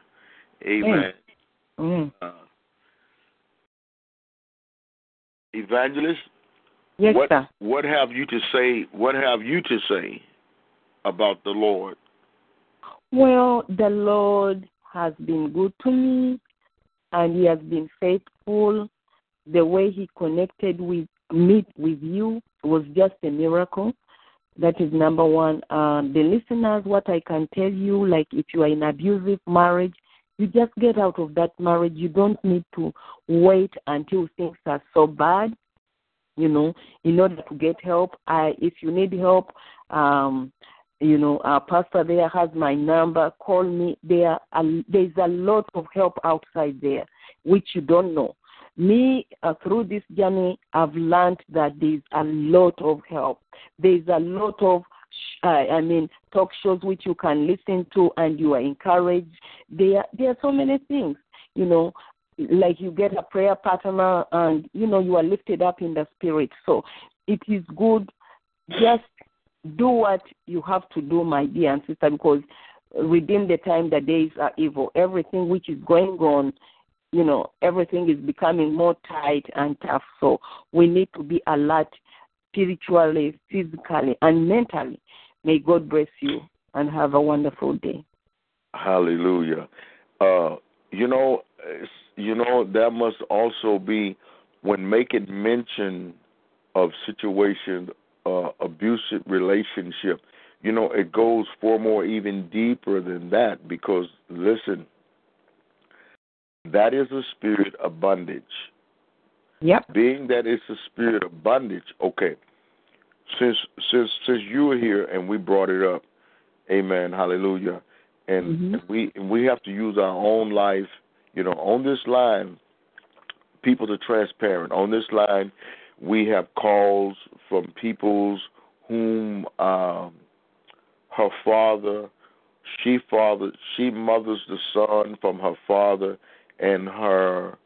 Amen. Mm. Uh, Evangelist, yes, what sir. what have you to say? What have you to say about the Lord? Well, the Lord has been good to me, and He has been faithful. The way He connected with me with you was just a miracle. That is number one. Uh, the listeners, what I can tell you, like if you are in abusive marriage, you just get out of that marriage. You don't need to wait until things are so bad, you know, in order to get help. I, if you need help, um, you know, our pastor there has my number. Call me. There, there's a lot of help outside there, which you don't know. Me, uh, through this journey, I've learned that there's a lot of help. There's a lot of, uh, I mean, talk shows which you can listen to and you are encouraged. There, there are so many things, you know, like you get a prayer partner and, you know, you are lifted up in the spirit. So it is good just do what you have to do, my dear and sister, because within the time the days are evil. Everything which is going on, you know, everything is becoming more tight and tough. So we need to be alert spiritually, physically, and mentally. May God bless you and have a wonderful day. Hallelujah. Uh, you know, you know, that must also be when making mention of situations uh, abusive relationship. You know, it goes far more even deeper than that because listen, that is a spirit of bondage. Yep. Being that it's a spirit of bondage, okay. Since since since you were here and we brought it up, Amen, Hallelujah, and, mm-hmm. and we and we have to use our own life. You know, on this line, people are transparent. On this line, we have calls from peoples whom um, her father, she father, she mothers the son from her father, and her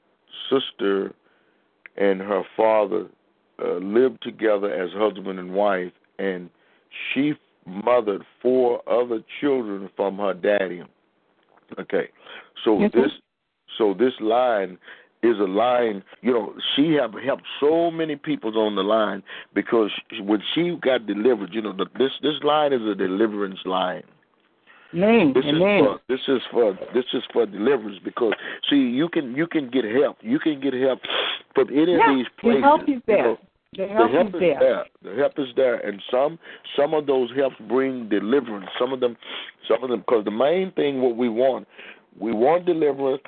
sister and her father uh, lived together as husband and wife, and she mothered four other children from her daddy. Okay, so yes, this so this line is a line. You know, she have helped so many people on the line because when she got delivered, you know, the, this this line is a deliverance line. Amen. This Amen. is for this is for this is for deliverance because see you can you can get help you can get help from any yeah, of these places. The help is there. You know, the help, the help is, is there. there. The help is there, and some some of those helps bring deliverance. Some of them, some of them, because the main thing what we want, we want deliverance,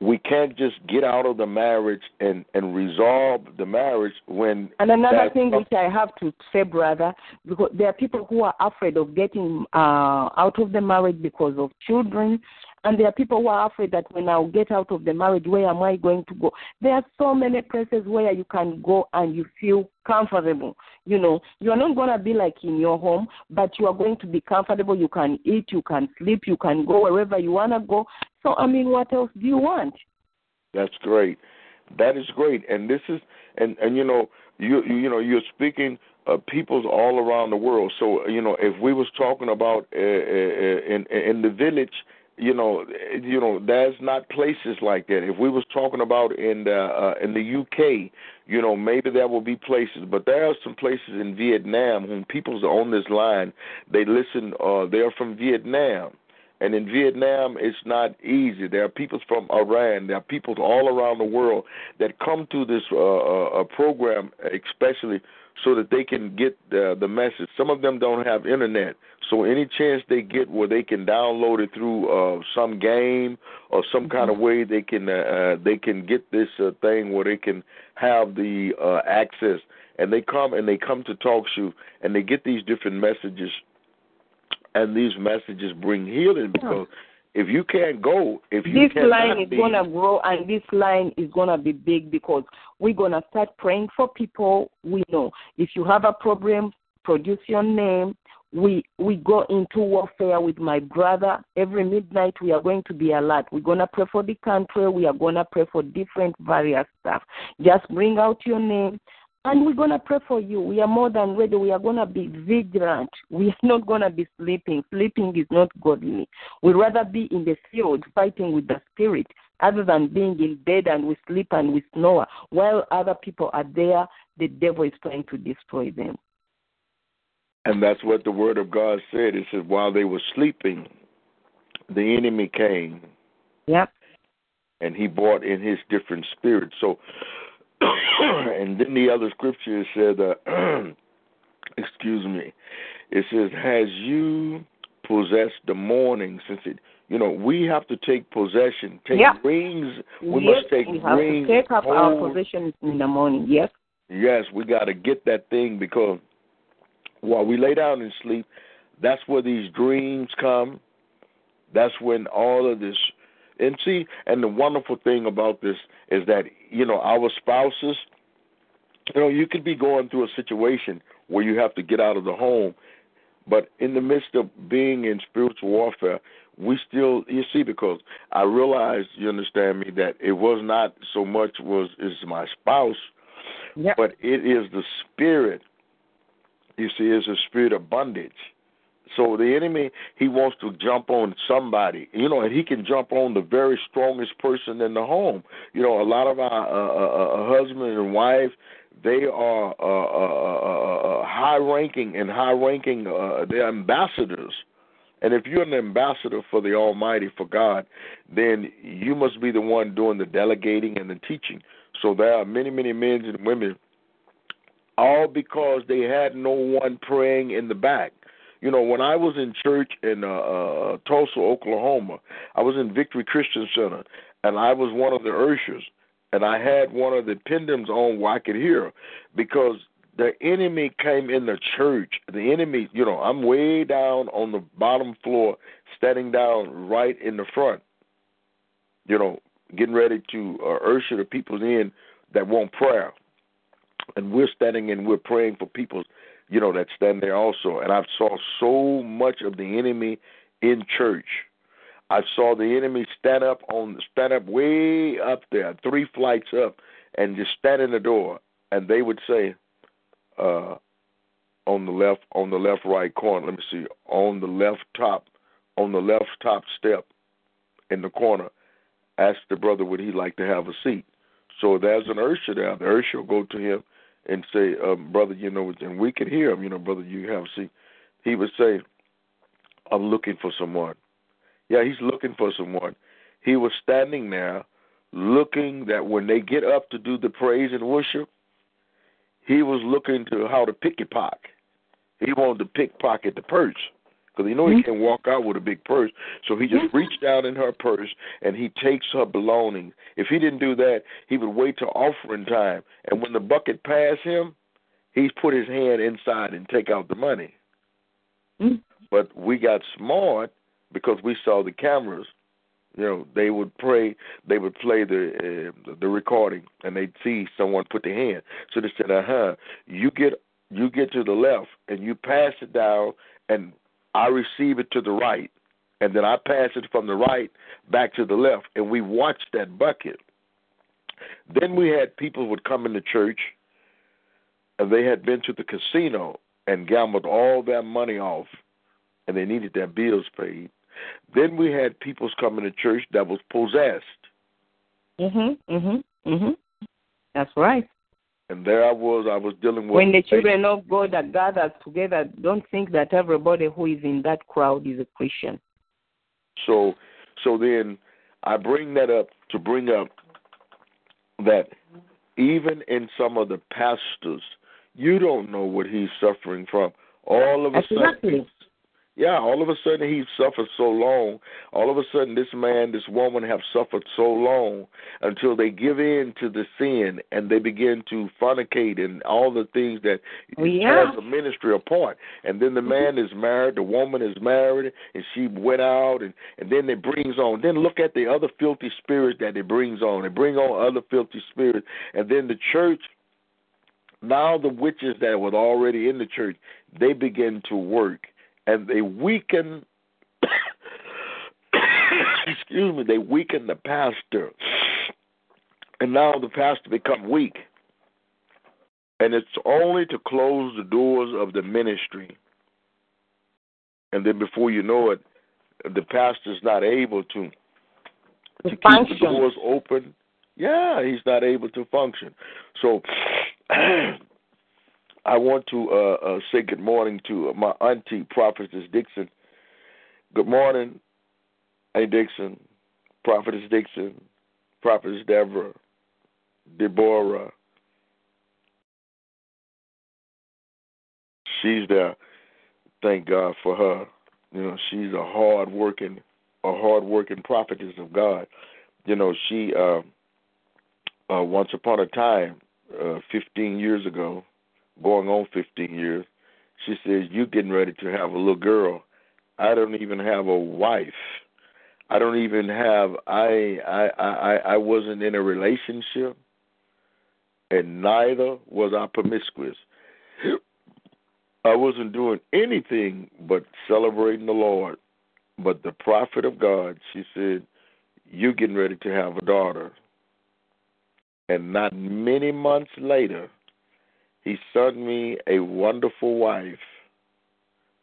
we can't just get out of the marriage and and resolve the marriage when and another thing which i have to say brother because there are people who are afraid of getting uh out of the marriage because of children. And there are people who are afraid that when i get out of the marriage where am i going to go? There are so many places where you can go and you feel comfortable. You know you are not going to be like in your home but you are going to be comfortable. You can eat you can sleep you can go wherever you want to go so i mean what else do you want That's great. That is great. And this is and and you know you you, know you're speaking uh, peoples all around the world. So you know if we was talking about uh, uh, in in the village, you know you know there's not places like that. If we was talking about in the uh, in the UK, you know maybe there will be places, but there are some places in Vietnam when peoples on this line. They listen. Uh, they're from Vietnam. And in Vietnam, it's not easy. There are people from Iran. There are people all around the world that come to this uh, uh, program, especially so that they can get the, the message. Some of them don't have internet, so any chance they get where they can download it through uh, some game or some kind of way, they can uh, uh, they can get this uh, thing where they can have the uh, access. And they come and they come to talk show and they get these different messages and these messages bring healing because if you can't go, if you this line is be, going to grow and this line is going to be big because we're going to start praying for people we know. If you have a problem produce your name. We we go into warfare with my brother. Every midnight we are going to be alert. We're going to pray for the country. We are going to pray for different various stuff. Just bring out your name and we're going to pray for you. We are more than ready. We are going to be vigilant. We are not going to be sleeping. Sleeping is not godly. We'd rather be in the field fighting with the spirit other than being in bed and we sleep and we snore. While other people are there, the devil is trying to destroy them. and that's what the word of God said. It said while they were sleeping, the enemy came Yep. and he brought in his different spirits. So, <coughs> and then the other scripture said, uh, <clears throat> excuse me, it says, "Has you possessed the morning?" Since it, you know, we have to take possession, take Yeah. rings. We yes, must take we have rings. to take up our position in the morning. Yes. Yes, we got to get that thing because while we lay down and sleep, that's where these dreams come. That's when all of this. And see, and the wonderful thing about this is that, you know, our spouses, you know, you could be going through a situation where you have to get out of the home, but in the midst of being in spiritual warfare, we still, you see, because I realized, you understand me, that it was not so much was is my spouse, Yep. but it is the spirit. You see, it's a spirit of bondage. So the enemy, he wants to jump on somebody, you know, and he can jump on the very strongest person in the home. You know, a lot of our uh, uh, uh, husband and wife, they are uh, uh, uh, uh, high ranking and high ranking. Uh, they're ambassadors. And if you're an ambassador for the Almighty, for God, then you must be the one doing the delegating and the teaching. So there are many, many men and women, all because they had no one praying in the back. You know, when I was in church in uh, uh, Tulsa, Oklahoma, I was in Victory Christian Center, and I was one of the ushers, and I had one of the pendulums on where I could hear, because the enemy came in the church. The enemy, you know, I'm way down on the bottom floor, standing down right in the front, you know, getting ready to uh, usher the people in that want prayer. And we're standing and we're praying for people, you know, that stand there also. And I saw so much of the enemy in church. I saw the enemy stand up on stand up way up there, three flights up, and just stand in the door. And they would say, uh, on the left, on the left right corner. Let me see, on the left top, on the left top step, in the corner. Ask the brother would he like to have a seat. So there's an usher there. The usher will go to him and say, um, "Brother, you know," and we could hear him. You know, brother, you have seat. He would say, "I'm looking for someone." Yeah, he's looking for someone. He was standing there, looking that when they get up to do the praise and worship, he was looking to how to pick a pocket. He wanted to pickpocket the purse because he know mm-hmm. he can't walk out with a big purse. So he just reached down in her purse and he takes her belongings. If he didn't do that, he would wait till offering time, and when the bucket passed him, he's put his hand inside and take out the money. Mm-hmm. But we got smart because we saw the cameras. You know, they would pray, they would play the uh, the recording, and they'd see someone put their hand. So they said, "Uh huh, you get you get to the left, and you pass it down, and I receive it to the right, and then I pass it from the right back to the left, and we watched that bucket. Then we had people would come into church, and they had been to the casino and gambled all their money off, and they needed their bills paid. Then we had people's coming to church that was possessed. Mhm, mhm, mhm. That's right. And there I was, I was dealing with. When the children of God are gathered together, don't think that everybody who is in that crowd is a Christian. So, so then I bring that up to bring up that even in some of the pastors, you don't know what he's suffering from. All of a exactly. sudden, yeah, all of a sudden he suffered so long. All of a sudden this man, this woman have suffered so long until they give in to the sin and they begin to fornicate and all the things that yeah. tears the ministry apart. And then the man is married, the woman is married, and she went out and, and then it brings on. Then look at the other filthy spirits that it brings on. It bring on other filthy spirits. And then the church now the witches that were already in the church, they begin to work and they weaken <coughs> excuse me, they weaken the pastor. And now the pastor become weak. And it's only to close the doors of the ministry. And then before you know it, the pastor's not able to to keep the doors open. Yeah, he's not able to function. So I want to uh, uh, say good morning to my auntie, Prophetess Dixon. Good morning, Hey Dixon, Prophetess Dixon, Prophetess Deborah, Deborah. She's there. Thank God for her. You know, she's a hard working, a hard working prophetess of God. You know, she uh, uh, once upon a time, uh, 15 years ago, going on 15 years. She says, "You getting ready to have a little girl. I don't even have a wife. I don't even have. I I I I wasn't in a relationship, and neither was I promiscuous. I wasn't doing anything but celebrating the Lord. But the prophet of God, she said, You're getting ready to have a daughter." And not many months later, he sent me a wonderful wife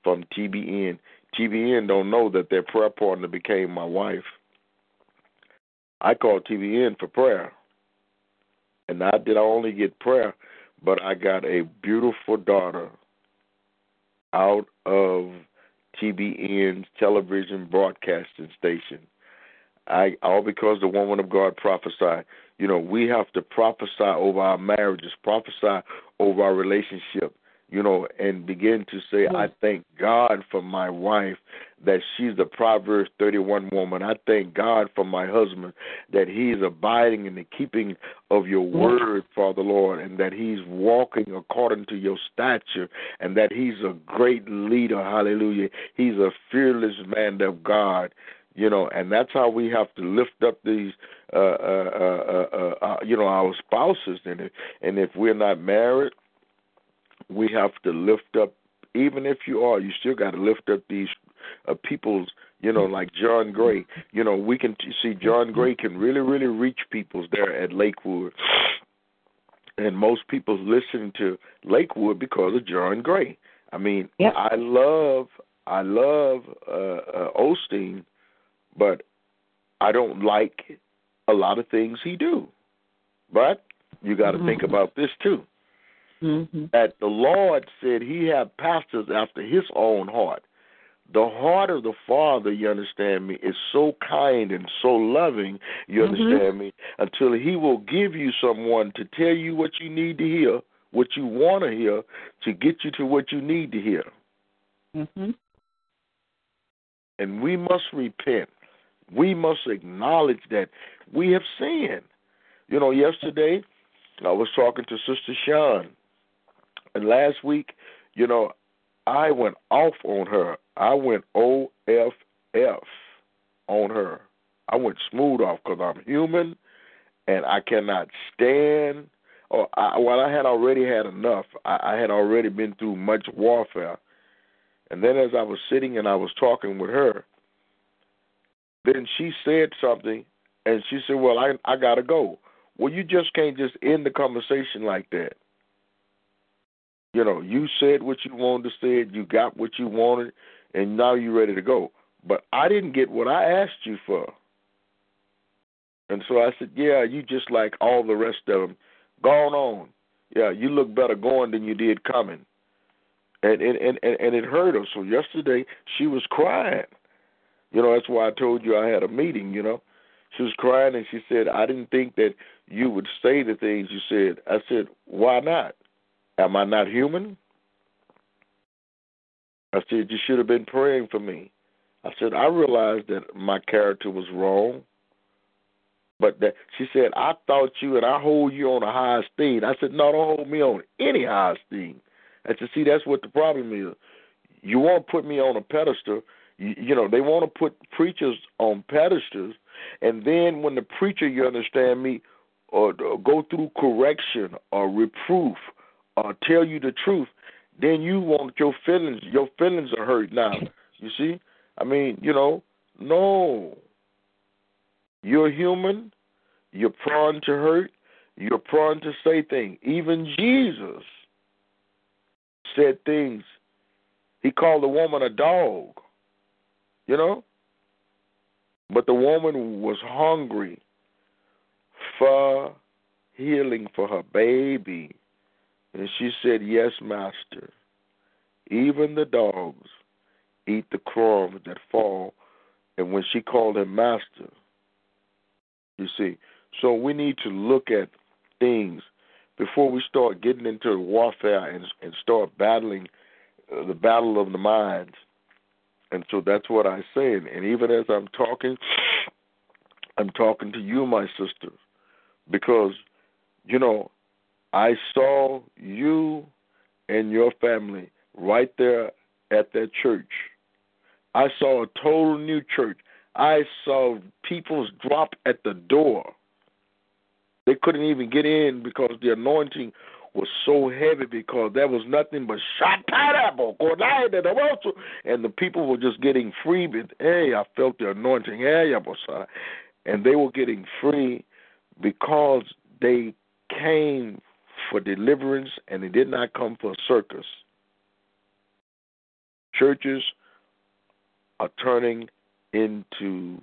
from TBN. TBN don't know that their prayer partner became my wife. I called TBN for prayer. And not did I only get prayer, but I got a beautiful daughter out of TBN's television broadcasting station. I all because the woman of God prophesied. You know, we have to prophesy over our marriages, prophesy over our relationship, you know, and begin to say, I thank God for my wife, that she's the Proverbs 31 woman. I thank God for my husband, that he's abiding in the keeping of your word, Father Lord, and that he's walking according to your stature, and that he's a great leader. Hallelujah. He's a fearless man of God you know, and that's how we have to lift up these, uh, uh, uh, uh, uh, you know, our spouses. And if, and if we're not married, we have to lift up. Even if you are, you still got to lift up these uh, people's. You know, like John Gray. You know, we can t- see John Gray can really, really reach peoples there at Lakewood. And most people listen to Lakewood because of John Gray. I mean, yep. I love, I love uh, uh, Osteen but I don't like a lot of things he do. But you got to mm-hmm. think about this too. Mm-hmm. That the Lord said He had pastors after His own heart. The heart of the Father, you understand me, is so kind and so loving, you mm-hmm. understand me, until He will give you someone to tell you what you need to hear, what you want to hear, to get you to what you need to hear. Mm-hmm. And we must repent. We must acknowledge that we have sinned. You know, yesterday I was talking to Sister Sean, and last week, you know, I went off on her. I went OFF on her. I went smooth off because I'm human and I cannot stand. Or I, well, I had already had enough. I, I had already been through much warfare, and then as I was sitting and I was talking with her, then she said something, and she said, "Well, I I gotta go." Well, you just can't just end the conversation like that. You know, you said what you wanted to say, you got what you wanted, and now you're ready to go. But I didn't get what I asked you for. And so I said, Yeah, you just like all the rest of them. Gone on. Yeah, you look better going than you did coming. And and and, and it hurt her. So yesterday she was crying. You know, that's why I told you I had a meeting, you know. She was crying and she said, I didn't think that you would say the things you said. I said, Why not? Am I not human? I said, You should have been praying for me. I said, I realized that my character was wrong. But that she said, I thought you and I hold you on a high esteem. I said, No, don't hold me on any high esteem. I said, See, that's what the problem is. You want to put me on a pedestal. You, know, they want to put preachers on pedestals, and then when the preacher, you understand me, or, or go through correction or reproof or tell you the truth, then you want your feelings. Your feelings are hurt now. You see, I mean, you know, no. You're human. You're prone to hurt. You're prone to say things. Even Jesus said things. He called the woman a dog. You know? But the woman was hungry for healing for her baby. And she said, Yes, Master. Even the dogs eat the crumbs that fall. And when she called him Master, you see, so we need to look at things before we start getting into warfare and and start battling uh, the battle of the minds. And so that's what I say. And even as I'm talking, I'm talking to you, my sister, because you know I saw you and your family right there at that church. I saw a total new church. I saw people's drop at the door. They couldn't even get in because the anointing was so heavy because there was nothing but and the people were just getting free. But hey, I felt the anointing, and they were getting free because they came for deliverance and they did not come for a circus. Churches are turning into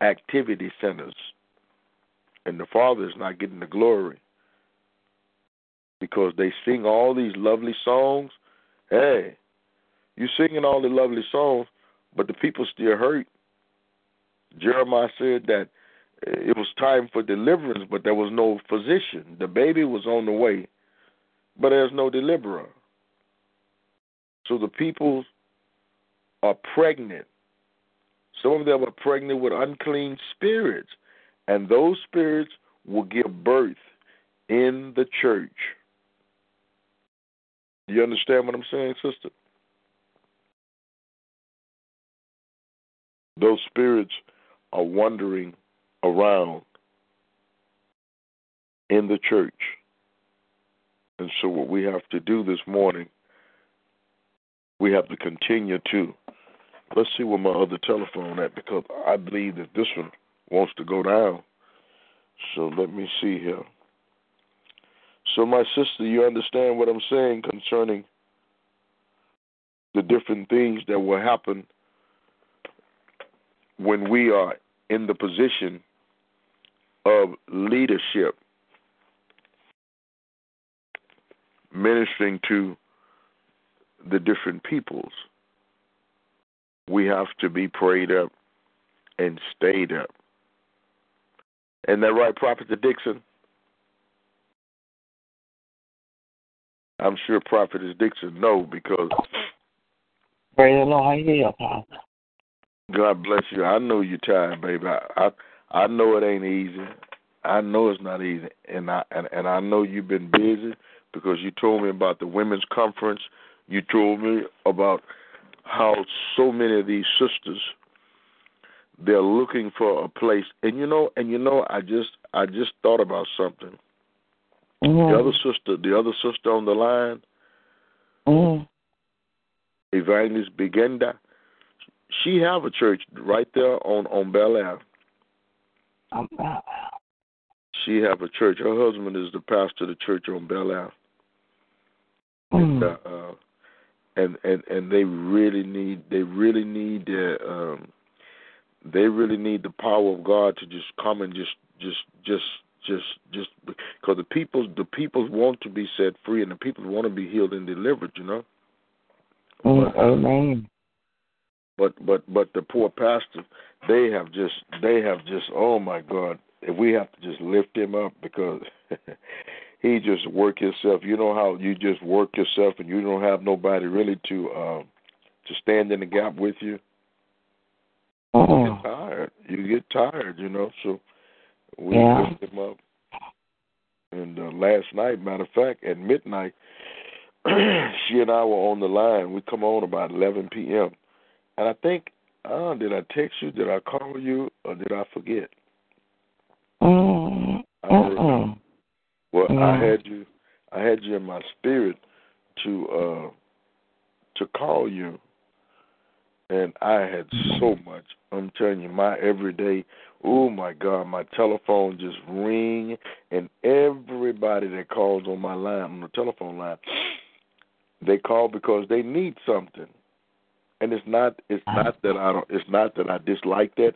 activity centers. And the Father is not getting the glory because they sing all these lovely songs. Hey, you singing all the lovely songs, but the people still hurt. Jeremiah said that it was time for deliverance, but there was no physician. The baby was on the way, but there's no deliverer. So the people are pregnant some of them are pregnant with unclean spirits, and those spirits will give birth in the church. You understand what I'm saying, sister? Those spirits are wandering around in the church. And so, what we have to do this morning, we have to continue to Let's see where my other telephone at because I believe that this one wants to go down. So let me see here. So my sister, you understand what I'm saying concerning the different things that will happen when we are in the position of leadership, ministering to the different peoples we have to be prayed up and stayed up. Isn't that right, Prophet Dixon? I'm sure Prophet Dixon know because Praise the Lord, I hear you, Father. God bless you. I know you're tired, baby. I, I I know it ain't easy. I know it's not easy, and I and, and I know you've been busy because you told me about the women's conference. You told me about how so many of these sisters they're looking for a place, and you know, and you know, I just I just thought about something. Mm-hmm. The other sister, the other sister on the line, Mm-hmm. Evangelist Begenda, she have a church right there on on Bel Air. Um, uh, She have a church. Her husband is the pastor of the church on Bel Air. mm. uh, uh, and and and they really need they really need the um, they really need the power of God to just come and just just just just just because the people the people want to be set free and the people want to be healed and delivered, you know. Mm, amen. But but but the poor pastor, they have just they have just oh my God, if we have to just lift him up because <laughs> he just work himself. You know how you just work yourself and you don't have nobody really to um to stand in the gap with you. Oh. You Mm. get tired. You get tired, you know. So we Yeah. lift him up. And uh, last night, matter of fact, at midnight, <clears throat> she and I were on the line. We come on about 11 p.m. And I think, uh, did I text you? Did I call you? Or did I forget? Mm. I. Mm-mm. Well, I had you, I had you in my spirit to uh to call you, and I had so much. I'm telling you, my everyday. Oh my God, my telephone just ring, and everybody that calls on my line on the telephone line, <sniffs> they call because they need something, and it's not. It's not that I don't. It's not that I dislike that.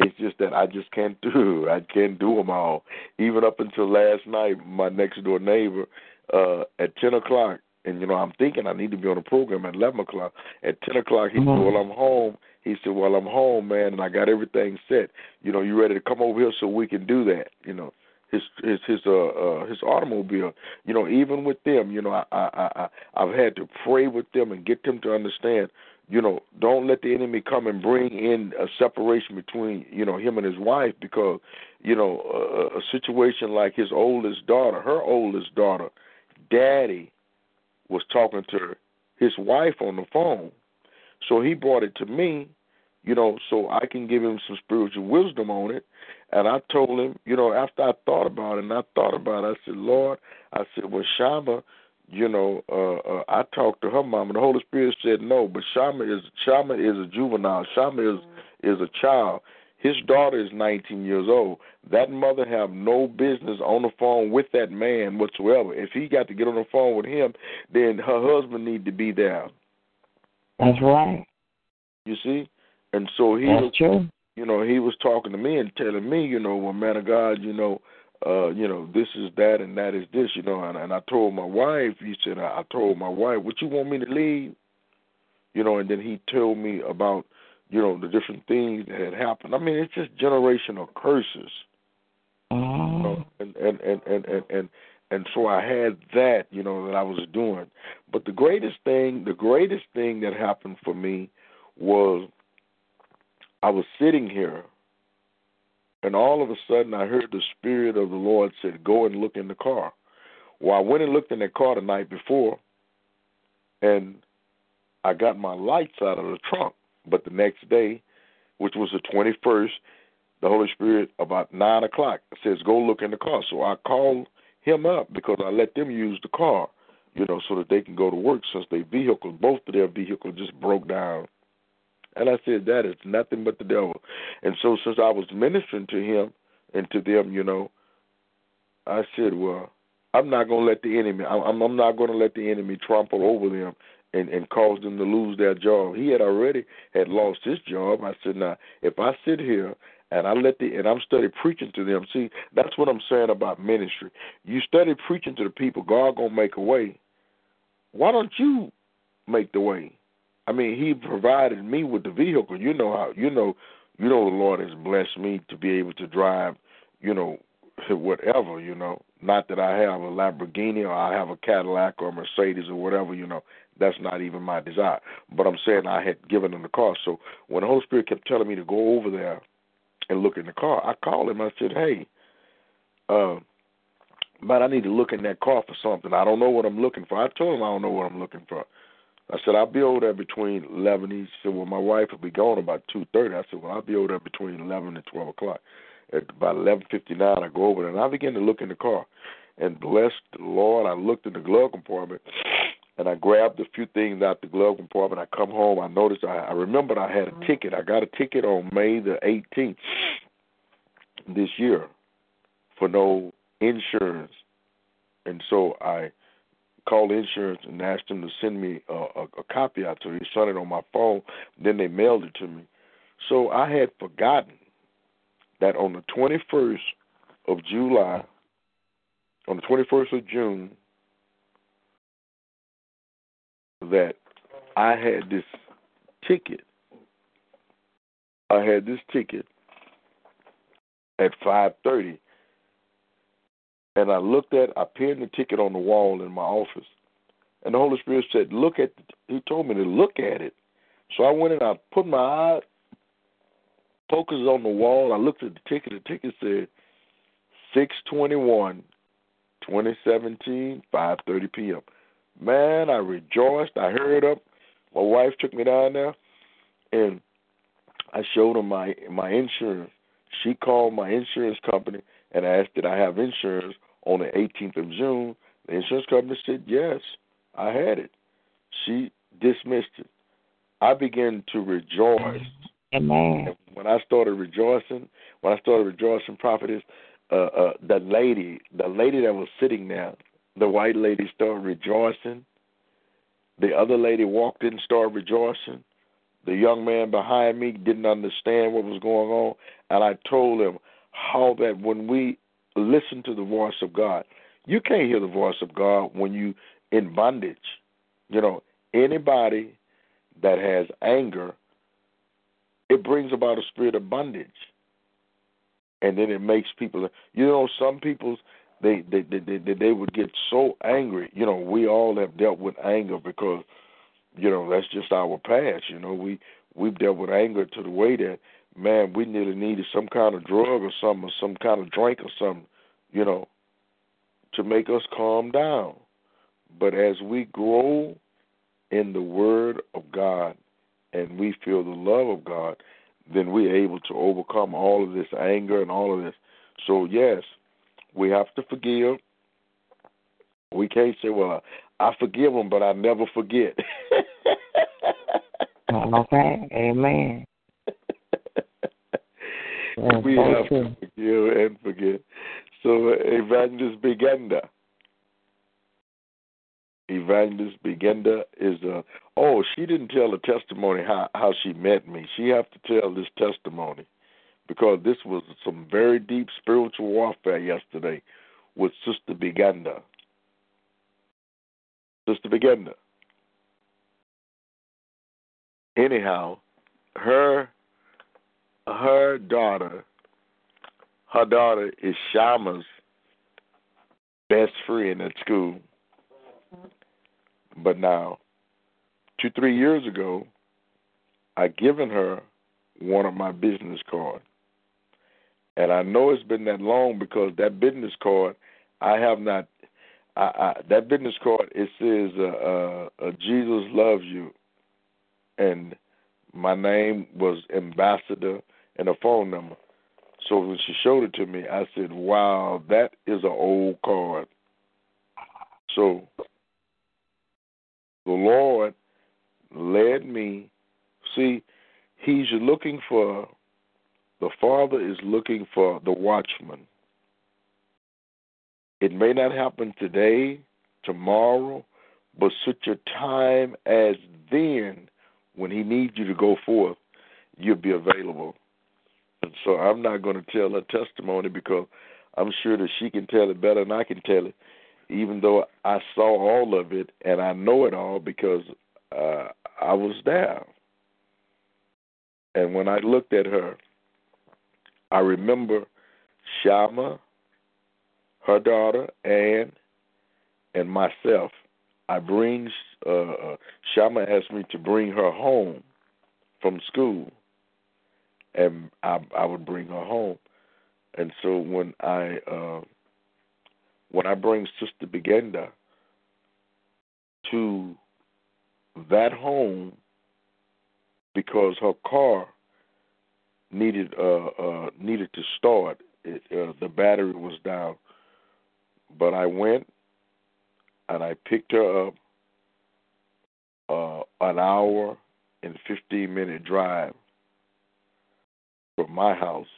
It's just that I just can't <laughs> do. I can't do them all. Even up until last night, my next door neighbor uh at ten o'clock, and you know I'm thinking I need to be on a program at eleven o'clock. At ten o'clock, he said. "Well, I'm home." He said, "Well, I'm home, man, and I got everything set. You know, you ready to come over here so we can do that? You know." His his his uh, uh his automobile, you know, even with them, you know, I I I I've had to pray with them and get them to understand you know, don't let the enemy come and bring in a separation between, you know, him and his wife because, you know, a, a situation like his oldest daughter, her oldest daughter, daddy was talking to his wife on the phone. So he brought it to me, you know, so I can give him some spiritual wisdom on it. And I told him, you know, after I thought about it and I thought about it, I said, Lord, I said, well, Shama, you know, uh, uh, I talked to her mom, and the Holy Spirit said no. But Shama is Shama is a juvenile. Shama is is a child. His daughter is 19 years old. That mother have no business on the phone with that man whatsoever. If he got to get on the phone with him, then her husband need to be there. That's right. You see, and so he That's true. you know, he was talking to me and telling me, you know, well, man of God, you know, uh, you know, this is that and that is this, you know, and, and I told my wife, he said, I, I told my wife, would you want me to leave? You know, and then he told me about, you know, the different things that had happened. I mean, it's just generational curses. You know, Mm. and, and, and, and, and, and and so I had that, you know, that I was doing. But the greatest thing, the greatest thing that happened for me was I was sitting here, and all of a sudden I heard the Spirit of the Lord said, Go and look in the car. Well, I went and looked in the car the night before, and I got my lights out of the trunk. But the next day, which was the 21st, the Holy Spirit, about 9 o'clock, says, Go look in the car. So I called him up because I let them use the car, you know, so that they can go to work since their vehicle, both of their vehicles just broke down. And I said, that is nothing but the devil. And so since I was ministering to him and to them, you know, I said, well, I'm not going to let the enemy, I'm, I'm not going to let the enemy trample over them and, and cause them to lose their job. He had already had lost his job. I said, now, if I sit here and I let the, and I'm study preaching to them, see, that's what I'm saying about ministry. You study preaching to the people, God to make a way. Why don't you make the way? I mean, he provided me with the vehicle. You know how you know you know the Lord has blessed me to be able to drive, you know, whatever, you know. Not that I have a Lamborghini or I have a Cadillac or a Mercedes or whatever, you know. That's not even my desire. But I'm saying I had given him the car. So when the Holy Spirit kept telling me to go over there and look in the car, I called him. I said, "Hey, uh, but I need to look in that car for something. I don't know what I'm looking for." I told him I don't know what I'm looking for. I said I'll be over there between eleven. He said, "Well, my wife will be gone about two thirty. I said, "Well, I'll be over there between eleven and twelve o'clock." At about eleven fifty nine, I go over there and I begin to look in the car. And bless the Lord, I looked in the glove compartment and I grabbed a few things out the glove compartment. I come home. I noticed. I, I remembered I had a mm-hmm. ticket. I got a ticket on May the 18th this year for no insurance, and so I called insurance and asked them to send me a, a, a copy out to me. He it on my phone. Then they mailed it to me. So I had forgotten that on the 21st of July, on the 21st of June, that I had this ticket. I had this ticket at 5:30 and I looked at I pinned the ticket on the wall in my office. And the Holy Spirit said, "Look at." He told me to look at it. So I went and I put my eye focus on the wall. I looked at the ticket. The ticket said 621 2017 5:30 p.m. Man, I rejoiced. I hurried up. My wife took me down there, and I showed her my my insurance. She called my insurance company and asked did I have insurance on the 18th of June. The insurance company said yes, I had it. She dismissed it. I began to rejoice. Amen. And when I started rejoicing, when I started rejoicing, prophetess, uh, uh, the lady, the lady that was sitting there, the white lady started rejoicing. The other lady walked in and started rejoicing. The young man behind me didn't understand what was going on, and I told him how that when we listen to the voice of God, you can't hear the voice of God when you in bondage. You know, anybody that has anger, it brings about a spirit of bondage. And then it makes people you know, some people's they they they they, they would get so angry. You know, we all have dealt with anger because you know that's just our past. You know, we we've dealt with anger to the way that man, we nearly needed some kind of drug or something, or some kind of drink or something, you know, to make us calm down. But as we grow in the Word of God and we feel the love of God, then we're able to overcome all of this anger and all of this. So, yes, we have to forgive. We can't say, well, I forgive them, but I never forget. <laughs> okay, amen. We have to forgive and forget. So, Evangelist Begenda. Evangelist Begenda is a. Oh, she didn't tell the testimony how how she met me. She have to tell this testimony because this was some very deep spiritual warfare yesterday with Sister Begenda. Sister Begenda. Anyhow, her her daughter, her daughter is Shama's best friend at school. But now, two, three years ago, I given her one of my business cards. And I know it's been that long because that business card, I have not. I, I, that business card it says uh, uh, uh, Jesus loves you, and my name was Ambassador and a phone number. So when she showed it to me, I said, "Wow, that is an old card." So the Lord led me. See, He's looking for the Father is looking for the watchman. It may not happen today, tomorrow, but such a time as then, when He needs you to go forth, you'll be available. And so I'm not going to tell her testimony because I'm sure that she can tell it better than I can tell it, even though I saw all of it and I know it all because uh, I was there. And when I looked at her, I remember Shama, her daughter, Ann, and myself I bring uh, uh, Shama asked me to bring her home from school, and I, I would bring her home. And so when I uh, when I bring Sister Begenda to that home because her car needed uh, uh, needed to start. It, uh, the battery was down, but I went and I picked her up. Uh, an hour and fifteen minute drive from my house,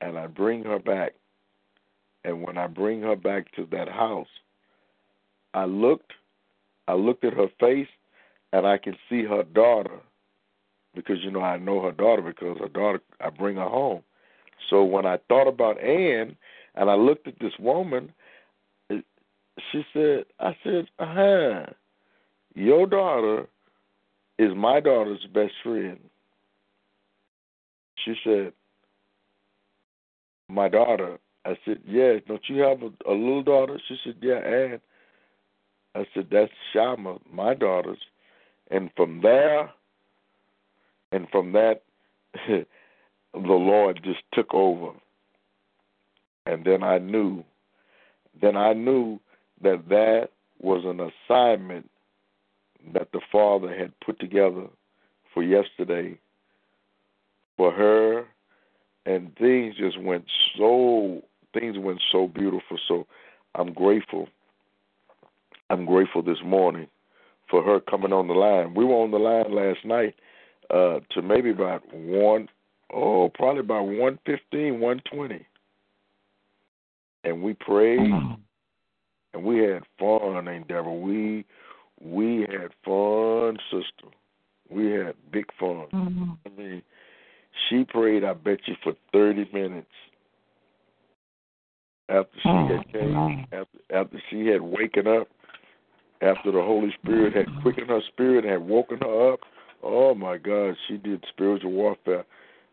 and I bring her back. And when I bring her back to that house, I looked, I looked at her face, and I can see her daughter because you know I know her daughter because her daughter I bring her home. So when I thought about Ann and I looked at this woman, she said, I said, uh huh, your daughter is my daughter's best friend. She said, my daughter. I said, yeah, don't you have a, a little daughter? She said, yeah, and I said, that's Shama, my daughter's. And from there, and from that, <laughs> the Lord just took over. And then I knew, then I knew that that was an assignment that the Father had put together for yesterday for her. And things just went so, things went so beautiful. So I'm grateful. I'm grateful this morning for her coming on the line. We were on the line last night uh, to maybe about one, oh, probably about one fifteen, one twenty, and we prayed, mm-hmm. and we had fun, ain't Deborah? We we had fun, sister. We had big fun. Mm-hmm. I mean, she prayed. I bet you for thirty minutes. After she oh, had came, after, after she had waken up, after the Holy Spirit had quickened her spirit and had woken her up, Oh my God, she did spiritual warfare,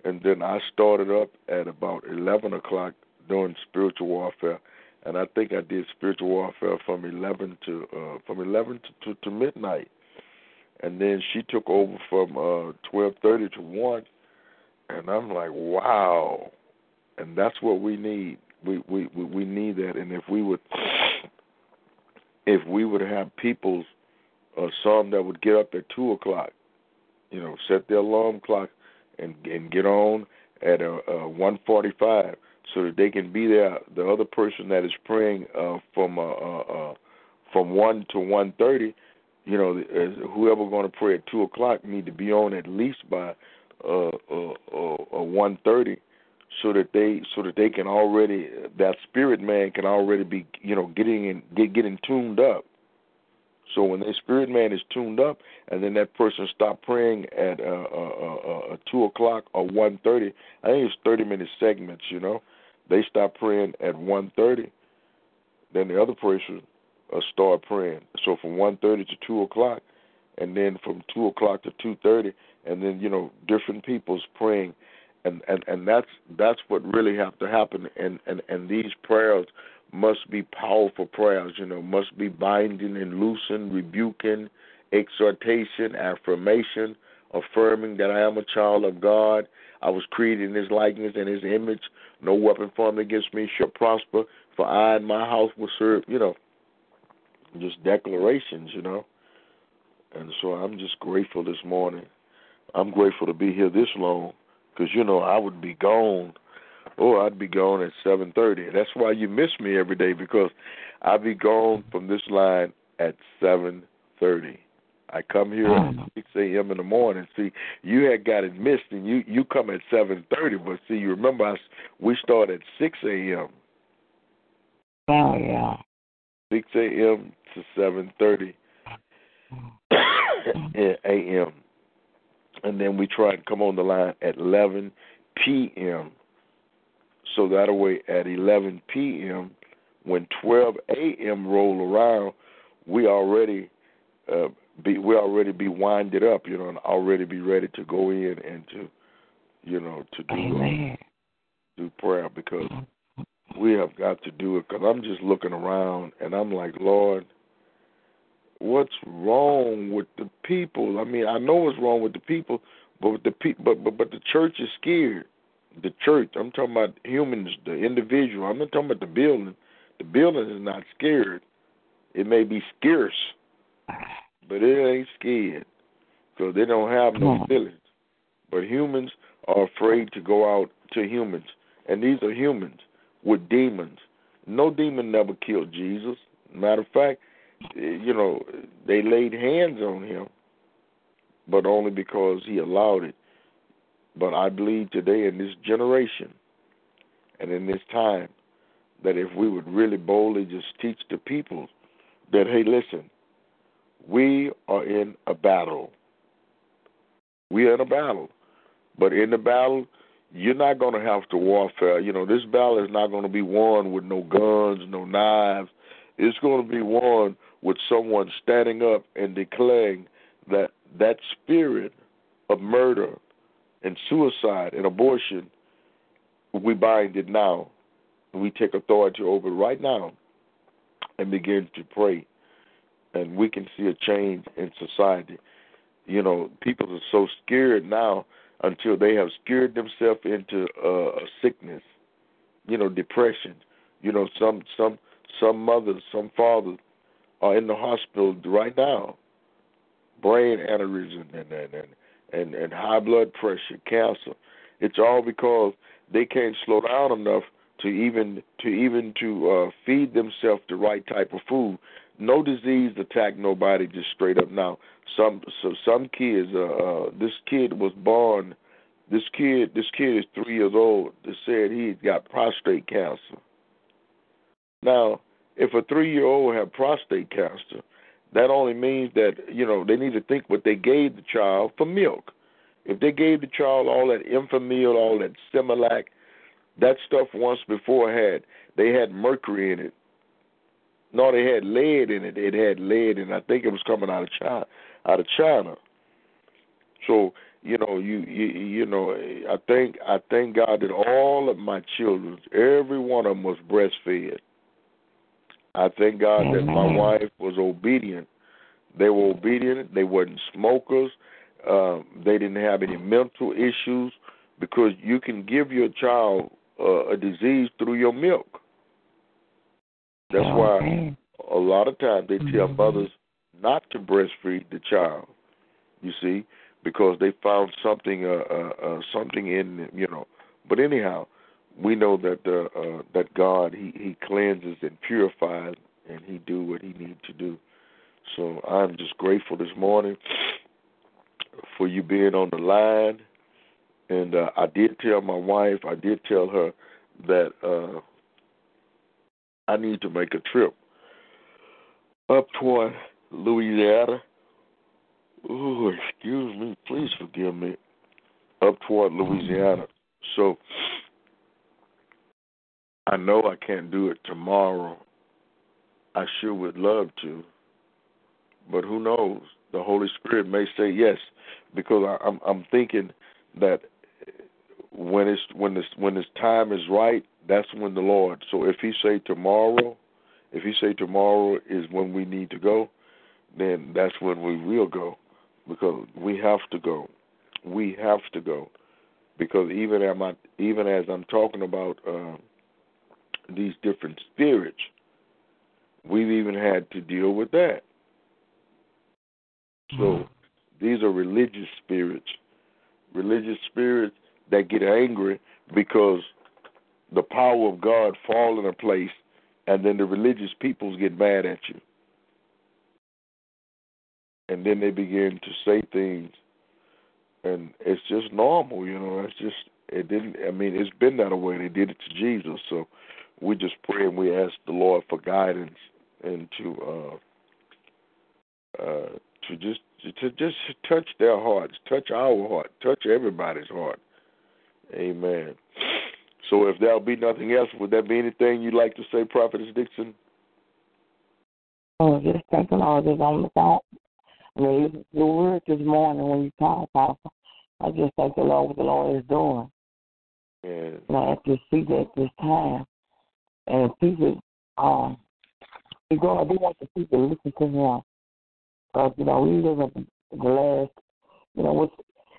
and then I started up at about eleven o'clock doing spiritual warfare, and I think I did spiritual warfare from eleven to uh, from eleven to, to, to midnight, and then she took over from uh, twelve thirty to one, and I'm like, wow, and that's what we need. We we we need that, and if we would, if we would have people, uh, some that would get up at two o'clock you know, set their alarm clock and and get on at a, a 145 so that they can be there. The other person that is praying uh, from uh, uh, uh from one to 130, you know, whoever going to pray at two o'clock need to be on at least by uh, uh, uh, uh 130 so that they so that they can already that spirit man can already be you know getting in get getting tuned up so when the spirit man is tuned up, and then that person stop praying at uh, uh, uh, uh, two o'clock or one thirty, I think it's thirty minute segments. You know, they stop praying at one thirty, then the other person uh, start praying. So from one thirty to two o'clock, and then from two o'clock to two thirty, and then you know different people's praying, and and and that's that's what really have to happen. And and and these prayers must be powerful prayers, you know, must be binding and loosing, rebuking, exhortation, affirmation, affirming that I am a child of God. I was created in his likeness and his image. No weapon formed against me shall prosper, for I and my house will serve, you know, just declarations, you know. And so I'm just grateful this morning. I'm grateful to be here this long because, you know, I would be gone oh, I'd be gone at seven thirty. That's why you miss me every day because I'd be gone from this line at seven thirty. I come here at mm. six a.m. in the morning. See, you had got it missed, and you you come at seven thirty. But see, you remember I, we start at six a.m. Oh yeah. Six a.m. to seven thirty <coughs> a.m. And then we try and come on the line at eleven p.m so that way at 11 p.m., when 12 a.m. roll around, we already uh, be we already be winded up, you know, and already be ready to go in and to, you know, to do uh, do prayer because we have got to do it. Because I'm just looking around and I'm like, Lord, what's wrong with the people? I mean, I know what's wrong with the people, but with the pe- but but but the church is scared. The church. I'm talking about humans, the individual. I'm not talking about the building. The building is not scared. It may be scarce, but it ain't scared because they don't have no feelings. But humans are afraid to go out to humans, and these are humans with demons. No demon never killed Jesus. Matter of fact, you know, they laid hands on him, but only because he allowed it. But I believe today in this generation and in this time that if we would really boldly just teach the people that, hey, listen, we are in a battle. We are in a battle. But in the battle, you're not going to have to warfare. You know, this battle is not going to be won with no guns, no knives. It's going to be won with someone standing up and declaring that that spirit of murder and suicide and abortion, we bind it now. We take authority over it right now and begin to pray. And we can see a change in society. You know, people are so scared now until they have scared themselves into uh, a sickness, you know, depression. You know, some some some mothers, some fathers are in the hospital right now, brain aneurysm and and and and, and high blood pressure, cancer. It's all because they can't slow down enough to even to even to uh, feed themselves the right type of food. No disease attack nobody just straight up now. Some so some kids. Uh, uh, this kid was born. This kid. This kid is three years old. They said he's got prostate cancer. Now if a three year old had prostate cancer, that only means that, you know, they need to think what they gave the child for milk. If they gave the child all that Enfamil, all that Similac, that stuff once before had they had mercury in it. No, they had lead in it. It had lead, and I think it was coming out of China. Out of China. So you know, you you you know, I think I thank God that all of my children, every one of them, was breastfed. I thank God that my wife was obedient. They were obedient. They weren't smokers. Uh, they didn't have any mental issues because you can give your child uh, a disease through your milk. That's why a lot of times they tell mothers not to breastfeed the child. You see, because they found something, uh, uh, uh, something in them, you know. But anyhow, we know that uh, uh, that God he he cleanses and purifies and he do what he need to do. So I'm just grateful this morning for you being on the line. And uh, I did tell my wife, I did tell her that uh, I need to make a trip up toward Louisiana. Oh, excuse me, please forgive me. Up toward Louisiana. So I know I can't do it tomorrow. I sure would love to, but who knows? The Holy Spirit may say yes, because I, I'm I'm thinking that when it's when this when this time is right, that's when the Lord. So if He say tomorrow, if He say tomorrow is when we need to go, then that's when we will go, because we have to go. We have to go, because even am I even as I'm talking about. Uh, these different spirits, we've even had to deal with that. So mm. these are religious spirits, religious spirits that get angry because the power of God fall in a place, and then the religious peoples get mad at you, and then they begin to say things, and it's just normal, you know. It's just it didn't. I mean, it's been that way. They did it to Jesus, so we just pray and we ask the Lord for guidance and to uh, uh, to just to just touch their hearts, touch our heart, touch everybody's heart. Amen. So if there'll be nothing else, would there be anything you'd like to say, Prophetess Dixon? Oh, just thank the Lord is on the phone. I mean, your word this morning when you talk, Papa, I just thank the Lord what the Lord is doing. And I have to see that this time and people, um, God, we want the people to listen to Him But, you know, we live in the last, you know, what's,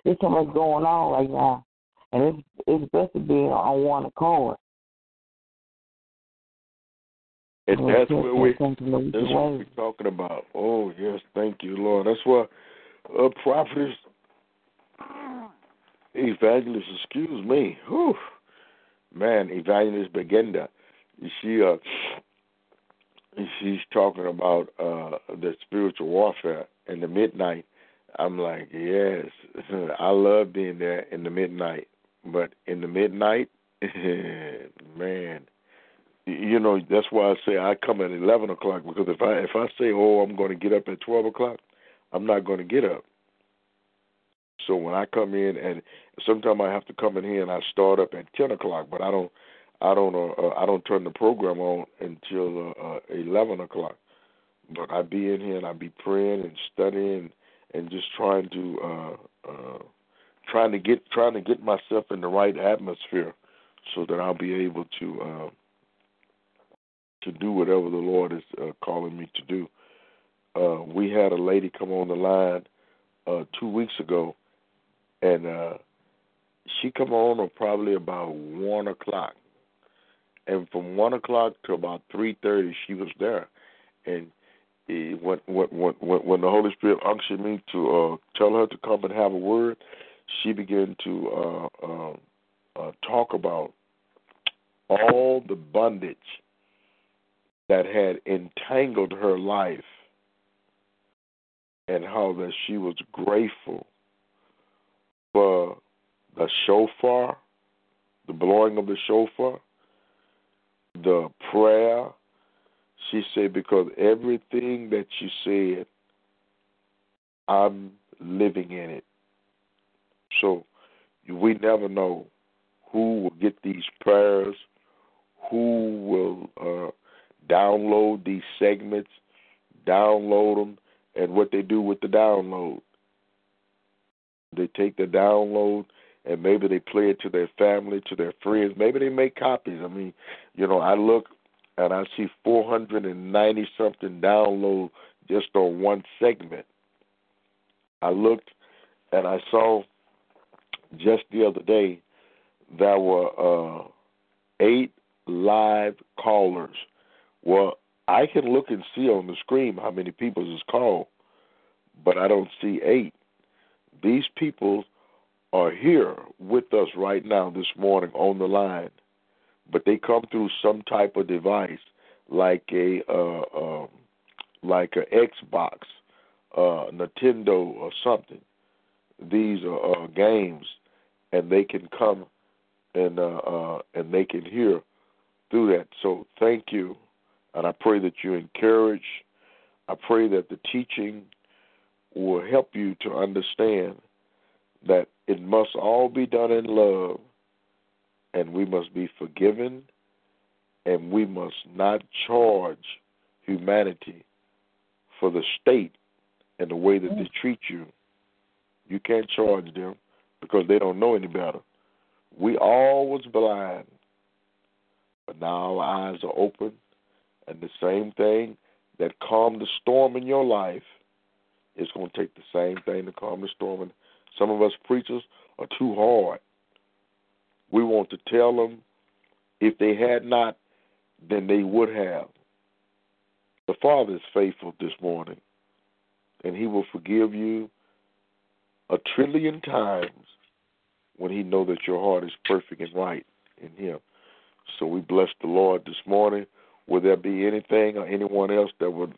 there's so much going on right now. And it's, it's best to be on one accord. And that's what we that's what we're talking about. Oh yes, thank you, Lord. That's why uh prophetess evangelist, excuse me. Whew. Man, evangelist Begenda. She uh she's talking about uh the spiritual warfare in the midnight. I'm like, yes, <laughs> I love being there in the midnight. But in the midnight, <laughs> man, you know that's why I say I come at eleven o'clock because if I if I say oh I'm going to get up at twelve o'clock, I'm not going to get up. So when I come in and sometimes I have to come in here and I start up at ten o'clock, but I don't I don't uh, uh, I don't turn the program on until uh, uh, eleven o'clock. But I be in here and I be praying and studying and just trying to uh, uh, trying to get trying to get myself in the right atmosphere so that I'll be able to. Uh, to do whatever the Lord is uh, calling me to do. Uh, we had a lady come on the line uh, two weeks ago, and uh, she come on at probably about one o'clock, and from one o'clock to about three thirty, she was there, and he, when, when when when the Holy Spirit unctioned me to uh, tell her to come and have a word, she began to uh, uh, uh, talk about all the bondage that had entangled her life and how that she was grateful for the shofar, the blowing of the shofar, the prayer. She said, because everything that she said, I'm living in it. So we never know who will get these prayers, who will uh, download these segments, download them, and what they do with the download. They take the download and maybe they play it to their family, to their friends. Maybe they make copies. I mean, you know, I look and I see 490 something download just on one segment. I looked and I saw just the other day there were uh, eight live callers well, I can look and see on the screen how many people is called, but I don't see eight. These people are here with us right now this morning on the line, but they come through some type of device like a uh, uh, like a Xbox, uh, Nintendo, or something. These are uh, games, and they can come and uh, uh, and they can hear through that. So thank you and I pray that you encourage. I pray that the teaching will help you to understand that it must all be done in love, and we must be forgiven, and we must not charge humanity for the state and the way that they treat you. You can't charge them because they don't know any better. We all was blind, but now our eyes are open and the same thing that calmed the storm in your life is going to take the same thing to calm the storm. And some of us preachers are too hard. We want to tell them if they had not, then they would have. The Father is faithful this morning, and He will forgive you a trillion times when He know that your heart is perfect and right in Him. So we bless the Lord this morning. Will there be anything or anyone else that would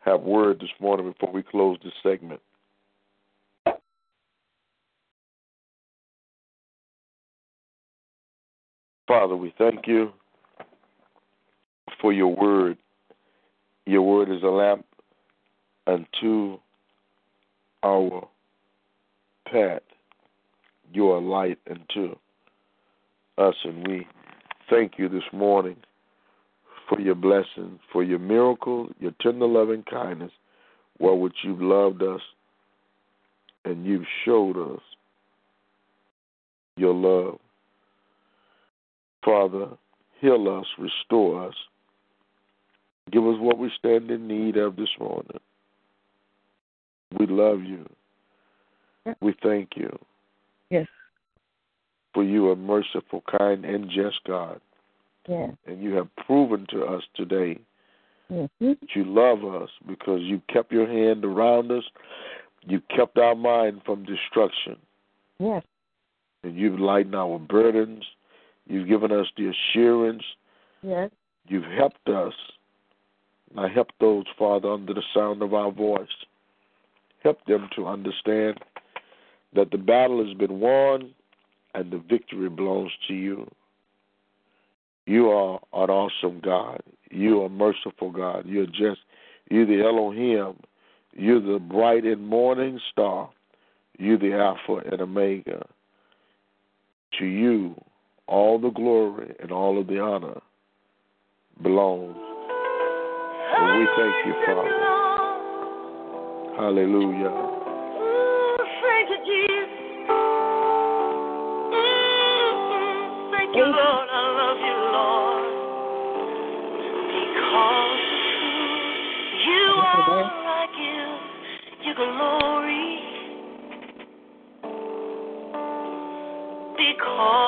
have word this morning before we close this segment? Father, we thank you for your word. Your word is a lamp unto our path. You are light unto us, and we thank you this morning for your blessing, for your miracle, your tender loving kindness, which you've loved us and you've showed us your love. Father, heal us, restore us. Give us what we stand in need of this morning. We love you. We thank you. Yes. For you are merciful, kind, and just God. Yes. And you have proven to us today mm-hmm. that you love us because you kept your hand around us. You kept our mind from destruction. Yes. And you've lightened our burdens. You've given us the assurance. Yes. You've helped us. Now help those, Father, under the sound of our voice. Help them to understand that the battle has been won and the victory belongs to you. You are an awesome God. You are merciful God. You're just, you're the Elohim. You're the bright and morning star. You're the Alpha and Omega. To you, all the glory and all of the honor belongs. And we thank you, Father. Hallelujah. Thank you, Jesus. Mm-hmm. Thank you, Lord. I love you, Lord. Because you are, I give you glory. Because